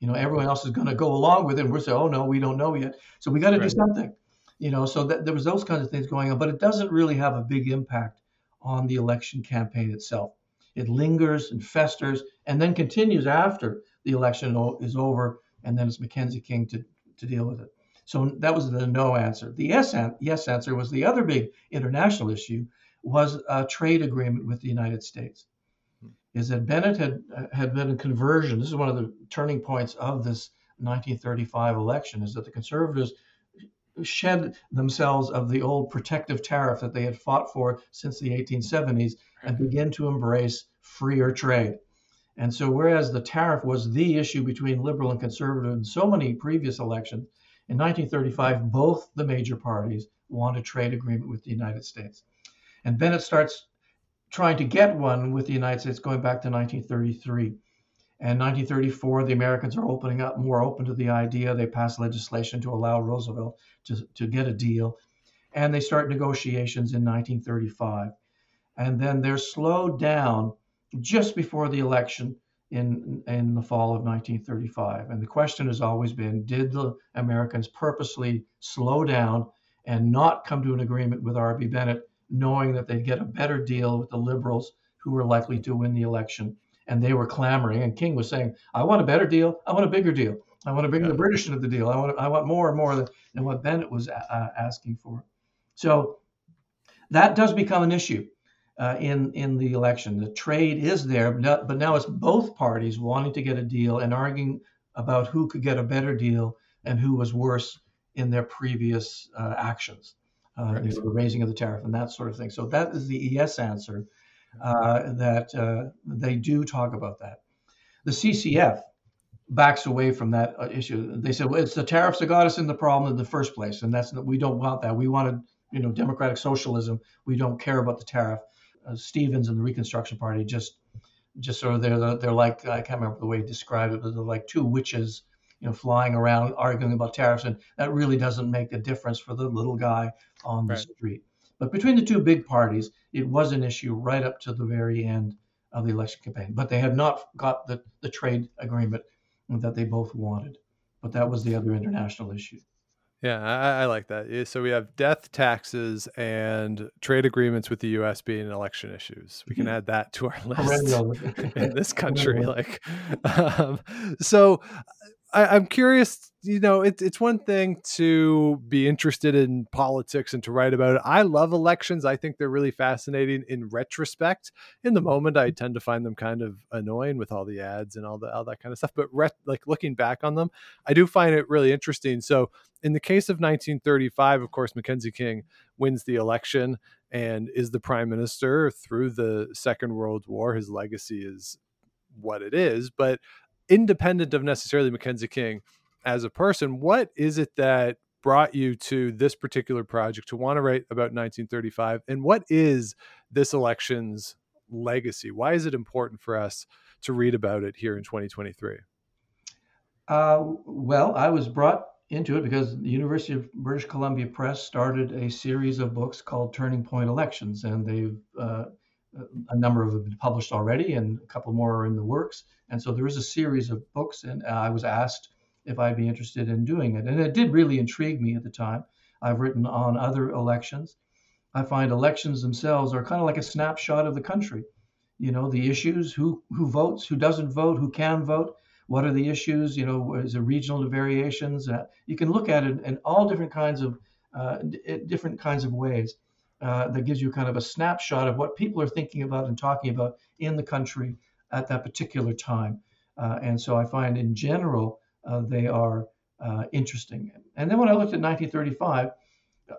You know, everyone else is going to go along with it, and we're saying, "Oh no, we don't know yet." So we got to right. do something. You know, so that, there was those kinds of things going on, but it doesn't really have a big impact on the election campaign itself. It lingers and festers and then continues after the election is over, and then it's Mackenzie King to, to deal with it. So that was the no answer. The yes, yes answer was the other big international issue was a trade agreement with the United States. Is that Bennett had had been a conversion. This is one of the turning points of this 1935 election. Is that the conservatives shed themselves of the old protective tariff that they had fought for since the 1870s and begin to embrace freer trade. And so, whereas the tariff was the issue between liberal and conservative in so many previous elections, in 1935, both the major parties want a trade agreement with the United States. And Bennett starts trying to get one with the United States going back to 1933. And 1934, the Americans are opening up, more open to the idea. They pass legislation to allow Roosevelt to, to get a deal. And they start negotiations in 1935. And then they're slowed down just before the election in, in the fall of 1935. And the question has always been did the Americans purposely slow down and not come to an agreement with R.B. Bennett, knowing that they'd get a better deal with the liberals who were likely to win the election? And they were clamoring. And King was saying, "I want a better deal. I want a bigger deal. I want to bring yeah. the British into the deal. I want I want more and more than, what Bennett was uh, asking for." So that does become an issue uh, in in the election. The trade is there, but now it's both parties wanting to get a deal and arguing about who could get a better deal and who was worse in their previous uh, actions, uh, right. the raising of the tariff and that sort of thing. So that is the yes answer uh, that uh, they do talk about that. The CCF backs away from that uh, issue. They said, well, it's the tariffs that got us in the problem in the first place, and that's we don't want that. We wanted, you know, democratic socialism. We don't care about the tariff. Uh, Stevens and the Reconstruction Party just, just sort of they're they're like I can't remember the way he described it, but they're like two witches, you know, flying around arguing about tariffs, and that really doesn't make a difference for the little guy on the right. street. But between the two big parties, it was an issue right up to the very end of the election campaign. But they had not got the, the trade agreement that they both wanted. But that was the other international issue. Yeah, I, I, like that. So we have death taxes and trade agreements with the U.S. being election issues. We can mm-hmm. add that to our list in this country. like, um, so I, am curious. You know, it's it's one thing to be interested in politics and to write about it. I love elections. I think they're really fascinating in retrospect. In the moment, I tend to find them kind of annoying with all the ads and all the all that kind of stuff. But re- like looking back on them, I do find it really interesting. So, in the case of 1935, of course, Mackenzie King wins the election and is the prime minister through the Second World War. His legacy is what it is, but independent of necessarily Mackenzie King as a person, what is it that brought you to this particular project to want to write about 1935? And what is this election's legacy? Why is it important for us to read about it here in 2023? Uh, well, I was brought into it because the University of British Columbia Press started a series of books called Turning Point Elections, and they've uh, a number of have been published already, and a couple more are in the works. And so there is a series of books, and I was asked if I'd be interested in doing it. And it did really intrigue me at the time. I've written on other elections. I find elections themselves are kind of like a snapshot of the country. You know, the issues, who who votes, who doesn't vote, who can vote, what are the issues, you know, is there regional variations? Uh, you can look at it in all different kinds of uh, different kinds of ways. Uh, that gives you kind of a snapshot of what people are thinking about and talking about in the country at that particular time. Uh, and so I find in general uh, they are uh, interesting. And then when I looked at 1935,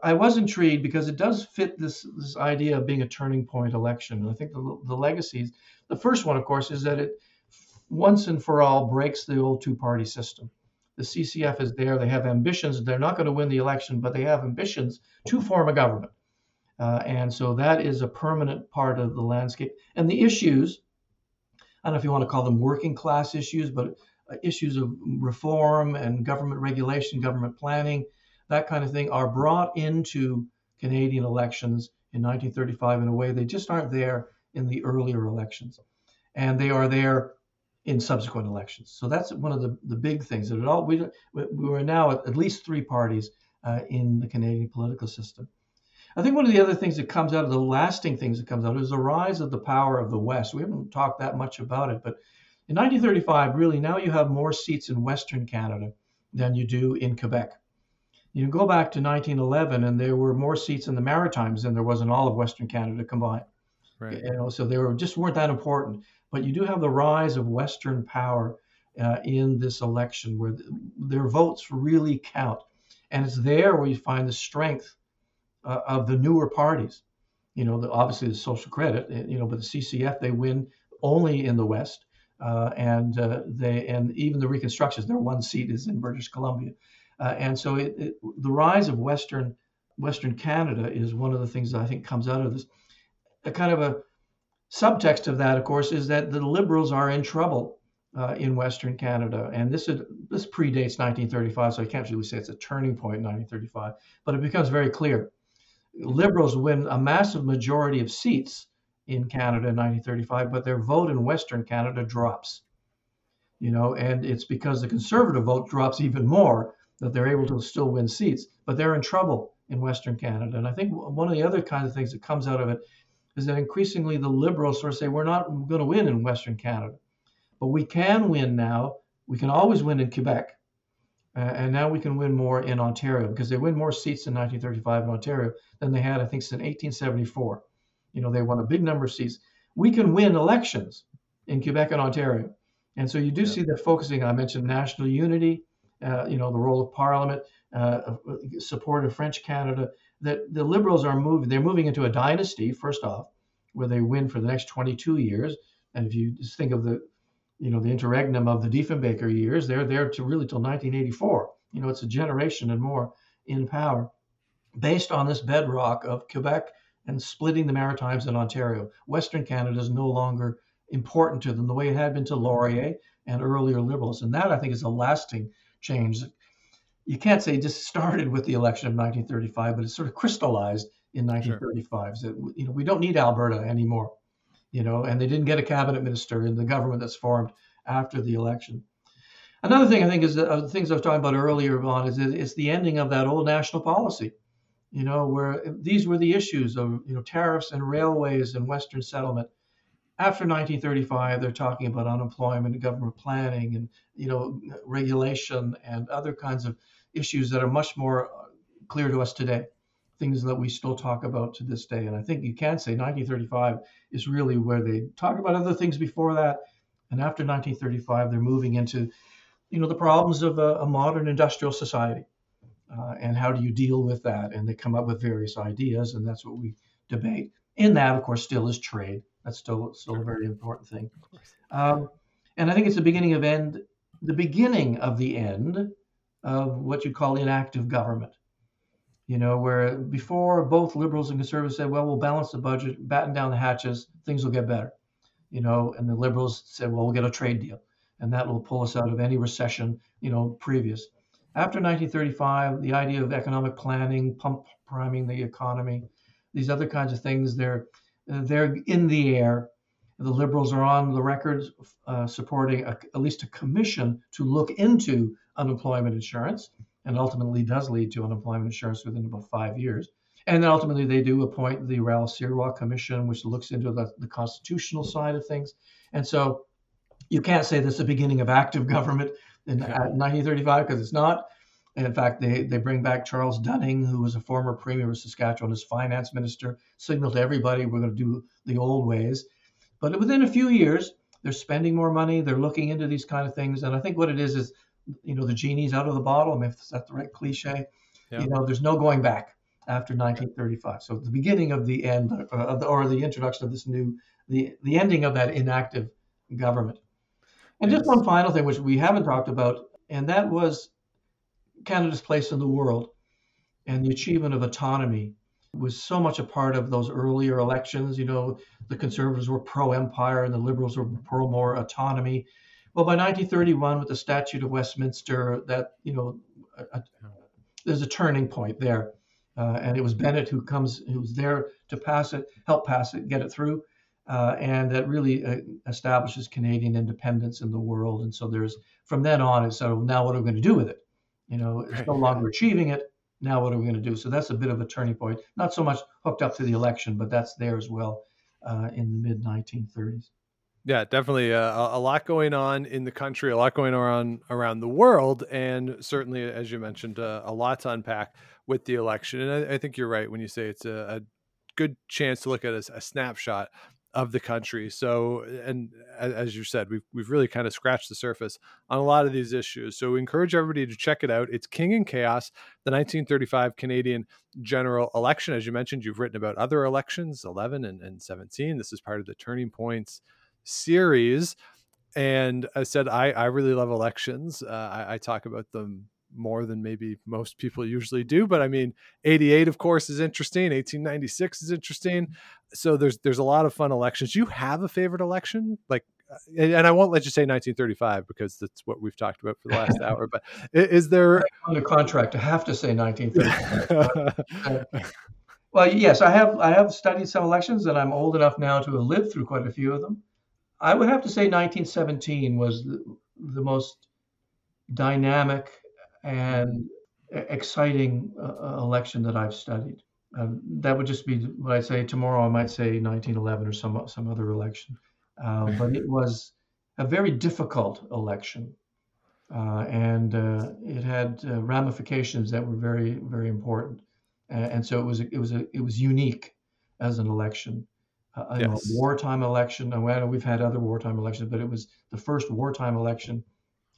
I was intrigued because it does fit this this idea of being a turning point election. And I think the, the legacies, the first one, of course, is that it once and for all breaks the old two party system. The CCF is there. They have ambitions. They're not going to win the election, but they have ambitions to form a government. Uh, and so that is a permanent part of the landscape. And the issues, I don't know if you want to call them working class issues, but uh, issues of reform and government regulation, government planning, that kind of thing, are brought into Canadian elections in 1935 in a way they just aren't there in the earlier elections. And they are there in subsequent elections. So that's one of the, the big things. That all we we are now at, at least three parties uh, in the Canadian political system. I think one of the other things that comes out of the lasting things that comes out is the rise of the power of the West. We haven't talked that much about it, but in 1935, really now you have more seats in Western Canada than you do in Quebec. You go back to 1911, and there were more seats in the Maritimes than there was in all of Western Canada combined. Right. You know, so they were just weren't that important. But you do have the rise of Western power uh, in this election, where their votes really count, and it's there where you find the strength uh, of the newer parties. You know, the, obviously the Social Credit, uh, you know, but the CCF they win only in the West, uh, and uh, they and even the Reconstructions, their one seat is in British Columbia. Uh, and so it, it, the rise of Western Western Canada is one of the things that I think comes out of this. A kind of a subtext of that, of course, is that the Liberals are in trouble uh, in Western Canada, and this is, this predates 1935, so I can't really say it's a turning point in 1935, but it becomes very clear. Liberals win a massive majority of seats in Canada in 1935, but their vote in Western Canada drops. You know, and it's because the Conservative vote drops even more that they're able to still win seats, but they're in trouble in Western Canada. And I think one of the other kinds of things that comes out of it is that increasingly the Liberals sort of say, we're not going to win in Western Canada, but we can win now. We can always win in Quebec. Uh, and now we can win more in Ontario because they win more seats in 1935 in Ontario than they had, I think, since 1874. You know, they won a big number of seats. We can win elections in Quebec and Ontario. And so you do yeah. see that focusing, I mentioned national unity, uh, you know, the role of Parliament, uh, support of French Canada, that the Liberals are moving, they're moving into a dynasty, first off, where they win for the next 22 years. And if you just think of the, you know, the interregnum of the Diefenbaker years, they're there to really till 1984. You know, it's a generation and more in power based on this bedrock of Quebec and splitting the Maritimes and Ontario. Western Canada is no longer important to them the way it had been to Laurier and earlier Liberals. And that, I think, is a lasting change. You can't say it just started with the election of 1935, but it sort of crystallized in 1935. Sure. So, you know, we don't need Alberta anymore, you know, and they didn't get a cabinet minister in the government that's formed after the election. Another thing I think is the, uh, things I was talking about earlier on is it's the ending of that old national policy, you know, where these were the issues of you know tariffs and railways and Western settlement after 1935, they're talking about unemployment and government planning and you know regulation and other kinds of issues that are much more uh, clear to us today, things that we still talk about to this day. And I think you can say 1935 is really where they talk about other things before that, and after 1935, they're moving into you know the problems of a, a modern industrial society. Uh, and how do you deal with that? And they come up with various ideas, and that's what we debate. In that, of course, still is trade that's still still a very important thing. Um, and I think it's the beginning of end, the beginning of the end of what you call inactive government. You know, where before both liberals and conservatives said, well, we'll balance the budget, batten down the hatches, things will get better. You know, and the liberals said, well, we'll get a trade deal, and that will pull us out of any recession, you know, previous. After 1935, the idea of economic planning, pump priming the economy, these other kinds of things, they're they're in the air. The Liberals are on the record uh, supporting a, at least a commission to look into unemployment insurance, and ultimately does lead to unemployment insurance within about five years. And then ultimately, they do appoint the Rowell-Sirois Commission, which looks into the, the constitutional side of things. And so you can't say this is the beginning of active government in yeah. 1935 because it's not. In fact, they, they bring back Charles Dunning, who was a former premier of Saskatchewan as finance minister, signaled to everybody we're going to do the old ways. But within a few years, they're spending more money. They're looking into these kind of things. And I think what it is is, you know, the genie's out of the bottle. I mean, if that's the right cliche. Yeah. You know, there's no going back. after 1935. So the beginning of the end, uh, of the, or the introduction of this new, the the ending of that inactive government. And just one final thing, which we haven't talked about, and that was Canada's place in the world and the achievement of autonomy was so much a part of those earlier elections. You know, the conservatives were pro empire and the liberals were pro more autonomy. Well, by 1931, with the Statute of Westminster, that, you know, a, a, there's a turning point there. Uh, and it was Bennett who comes, who was there to pass it, help pass it, get it through. Uh, and that really uh, establishes Canadian independence in the world. And so there's, from then on, it's so now what are we going to do with it? You know, it's no longer achieving it now what are we going to do? So that's a bit of a turning point. Not so much hooked up to the election, but that's there as well uh, in the mid 1930s. Yeah, definitely uh, a, lot going on in the country, a lot going on around the world, and certainly, as you mentioned, uh, a lot to unpack with the election. And I, I, think you're right when you say it's a, a good chance to look at a, a snapshot of the country. So, and as you said, we've we've really kind of scratched the surface on a lot of these issues. So, we encourage everybody to check it out. It's King and Chaos, the 1935 Canadian general election. As you mentioned, you've written about other elections, 11 and, and 17. This is part of the Turning Points series. And I said, I, I really love elections. Uh, I, I talk about them more than maybe most people usually do. But I mean, 88, of course, is interesting. 1896 is interesting. So there's there's a lot of fun elections. You have a favorite election, like, uh, and I won't let you say 1935 because that's what we've talked about for the last hour. But is there under contract to have to say 1935? well, yes, I have. I have studied some elections, and I'm old enough now to have lived through quite a few of them. I would have to say 1917 was the, the most dynamic and exciting uh, election that I've studied. Um, that would just be what I'd say tomorrow. I might say 1911 or some some other election, uh, but it was a very difficult election, uh, and uh, it had uh, ramifications that were very very important, and, and so it was it was a, it was unique as an election. Uh, yes. a wartime election. I know we've had other wartime elections, but it was the first wartime election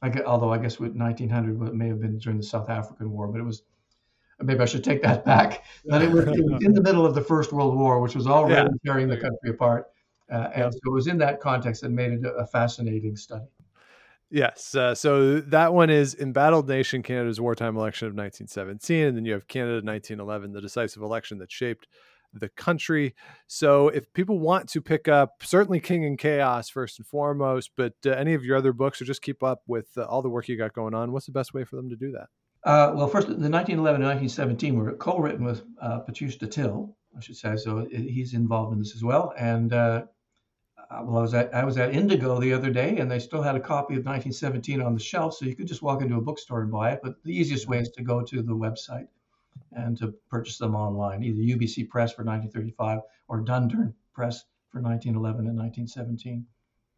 I get, although I guess with 1900 it may have been during the South African War, but it was maybe I should take that back. But it was, it was in the middle of the First World War, which was already yeah. tearing the country apart, uh, and so it was in that context that made it a, a fascinating study. Yes. Uh, so that one is Embattled Nation, Canada's wartime election of 1917. And then you have Canada 1911, the decisive election that shaped the country. So if people want to pick up certainly King and Chaos first and foremost, but uh, any of your other books or just keep up with uh, all the work you got going on, what's the best way for them to do that? Uh, well, first, the 1911 and 1917 were co-written with uh, Patrice Dutil, I should say. So he's involved in this as well. And uh, uh, well, I was at I was at Indigo the other day, and they still had a copy of 1917 on the shelf, so you could just walk into a bookstore and buy it. But the easiest way is to go to the website and to purchase them online, either UBC Press for 1935 or Dundurn Press for 1911 and 1917.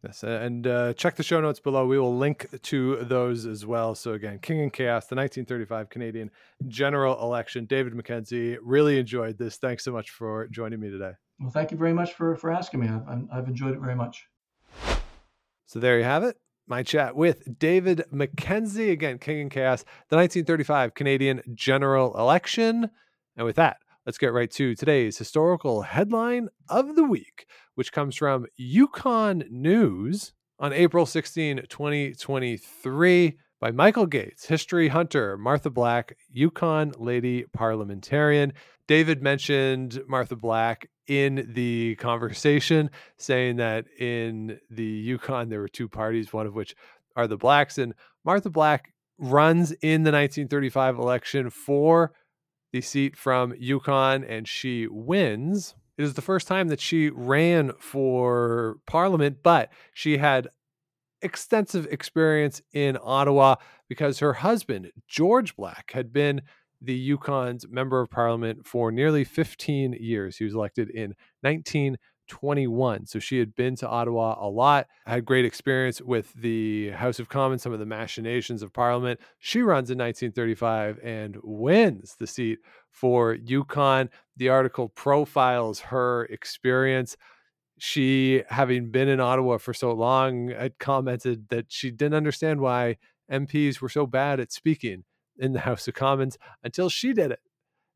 Yes, and uh, check the show notes below. We will link to those as well. So again, King and Chaos, the 1935 Canadian general election. David MacKenzie, really enjoyed this. Thanks so much for joining me today. Well, thank you very much for for asking me. I've, I've enjoyed it very much. So there you have it my chat with David MacKenzie. Again, King and Chaos, the 1935 Canadian general election. And with that, let's get right to today's historical headline of the week, which comes from Yukon News on April 16, 2023 by Michael Gates, history hunter, Martha Black, Yukon lady parliamentarian. David mentioned Martha Black in the conversation, saying that in the Yukon there were two parties, one of which are the blacks, and Martha Black runs in the 1935 election for the seat from Yukon, and she wins. It is the first time that she ran for parliament, but she had extensive experience in Ottawa because her husband, George Black, had been the Yukon's member of parliament for nearly 15 years. He was elected in 1921. So she had been to Ottawa a lot, had great experience with the House of Commons, some of the machinations of parliament. She runs in 1935 and wins the seat for Yukon. The article profiles her experience she, having been in Ottawa for so long, had commented that she didn't understand why MPs were so bad at speaking in the House of Commons until she did it.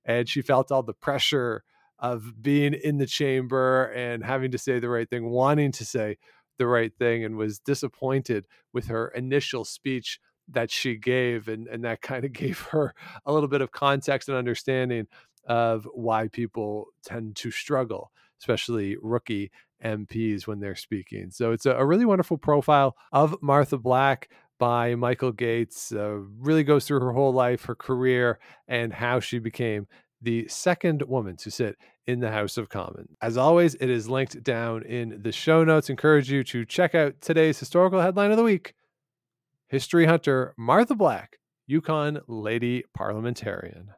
and she felt all the pressure of being in the chamber and having to say the right thing, wanting to say the right thing, and was disappointed with her initial speech that she gave. And, and that kind of gave her a little bit of context and understanding of why people tend to struggle, especially rookie MPs when they're speaking. So it's a, a really wonderful profile of Martha Black by Michael Gates. Uh, really goes through her whole life, her career, and how she became the second woman to sit in the House of Commons. As always, it is linked down in the show notes. Encourage you to check out today's historical headline of the week History Hunter Martha Black, Yukon Lady Parliamentarian.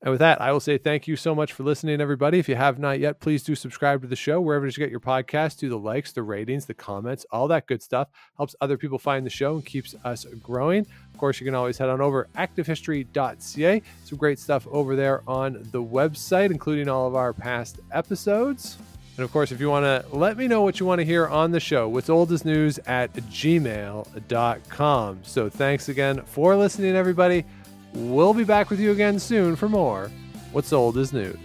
And with that, I will say thank you so much for listening, everybody. If you have not yet, please do subscribe to the show wherever you get your podcast. Do the likes, the ratings, the comments, all that good stuff. Helps other people find the show and keeps us growing. Of course, you can always head on over activehistory.ca. Some great stuff over there on the website, including all of our past episodes. And of course, if you want to let me know what you want to hear on the show, what's old as news at gmail.com. So thanks again for listening, everybody. We'll be back with you again soon for more What's Old is News.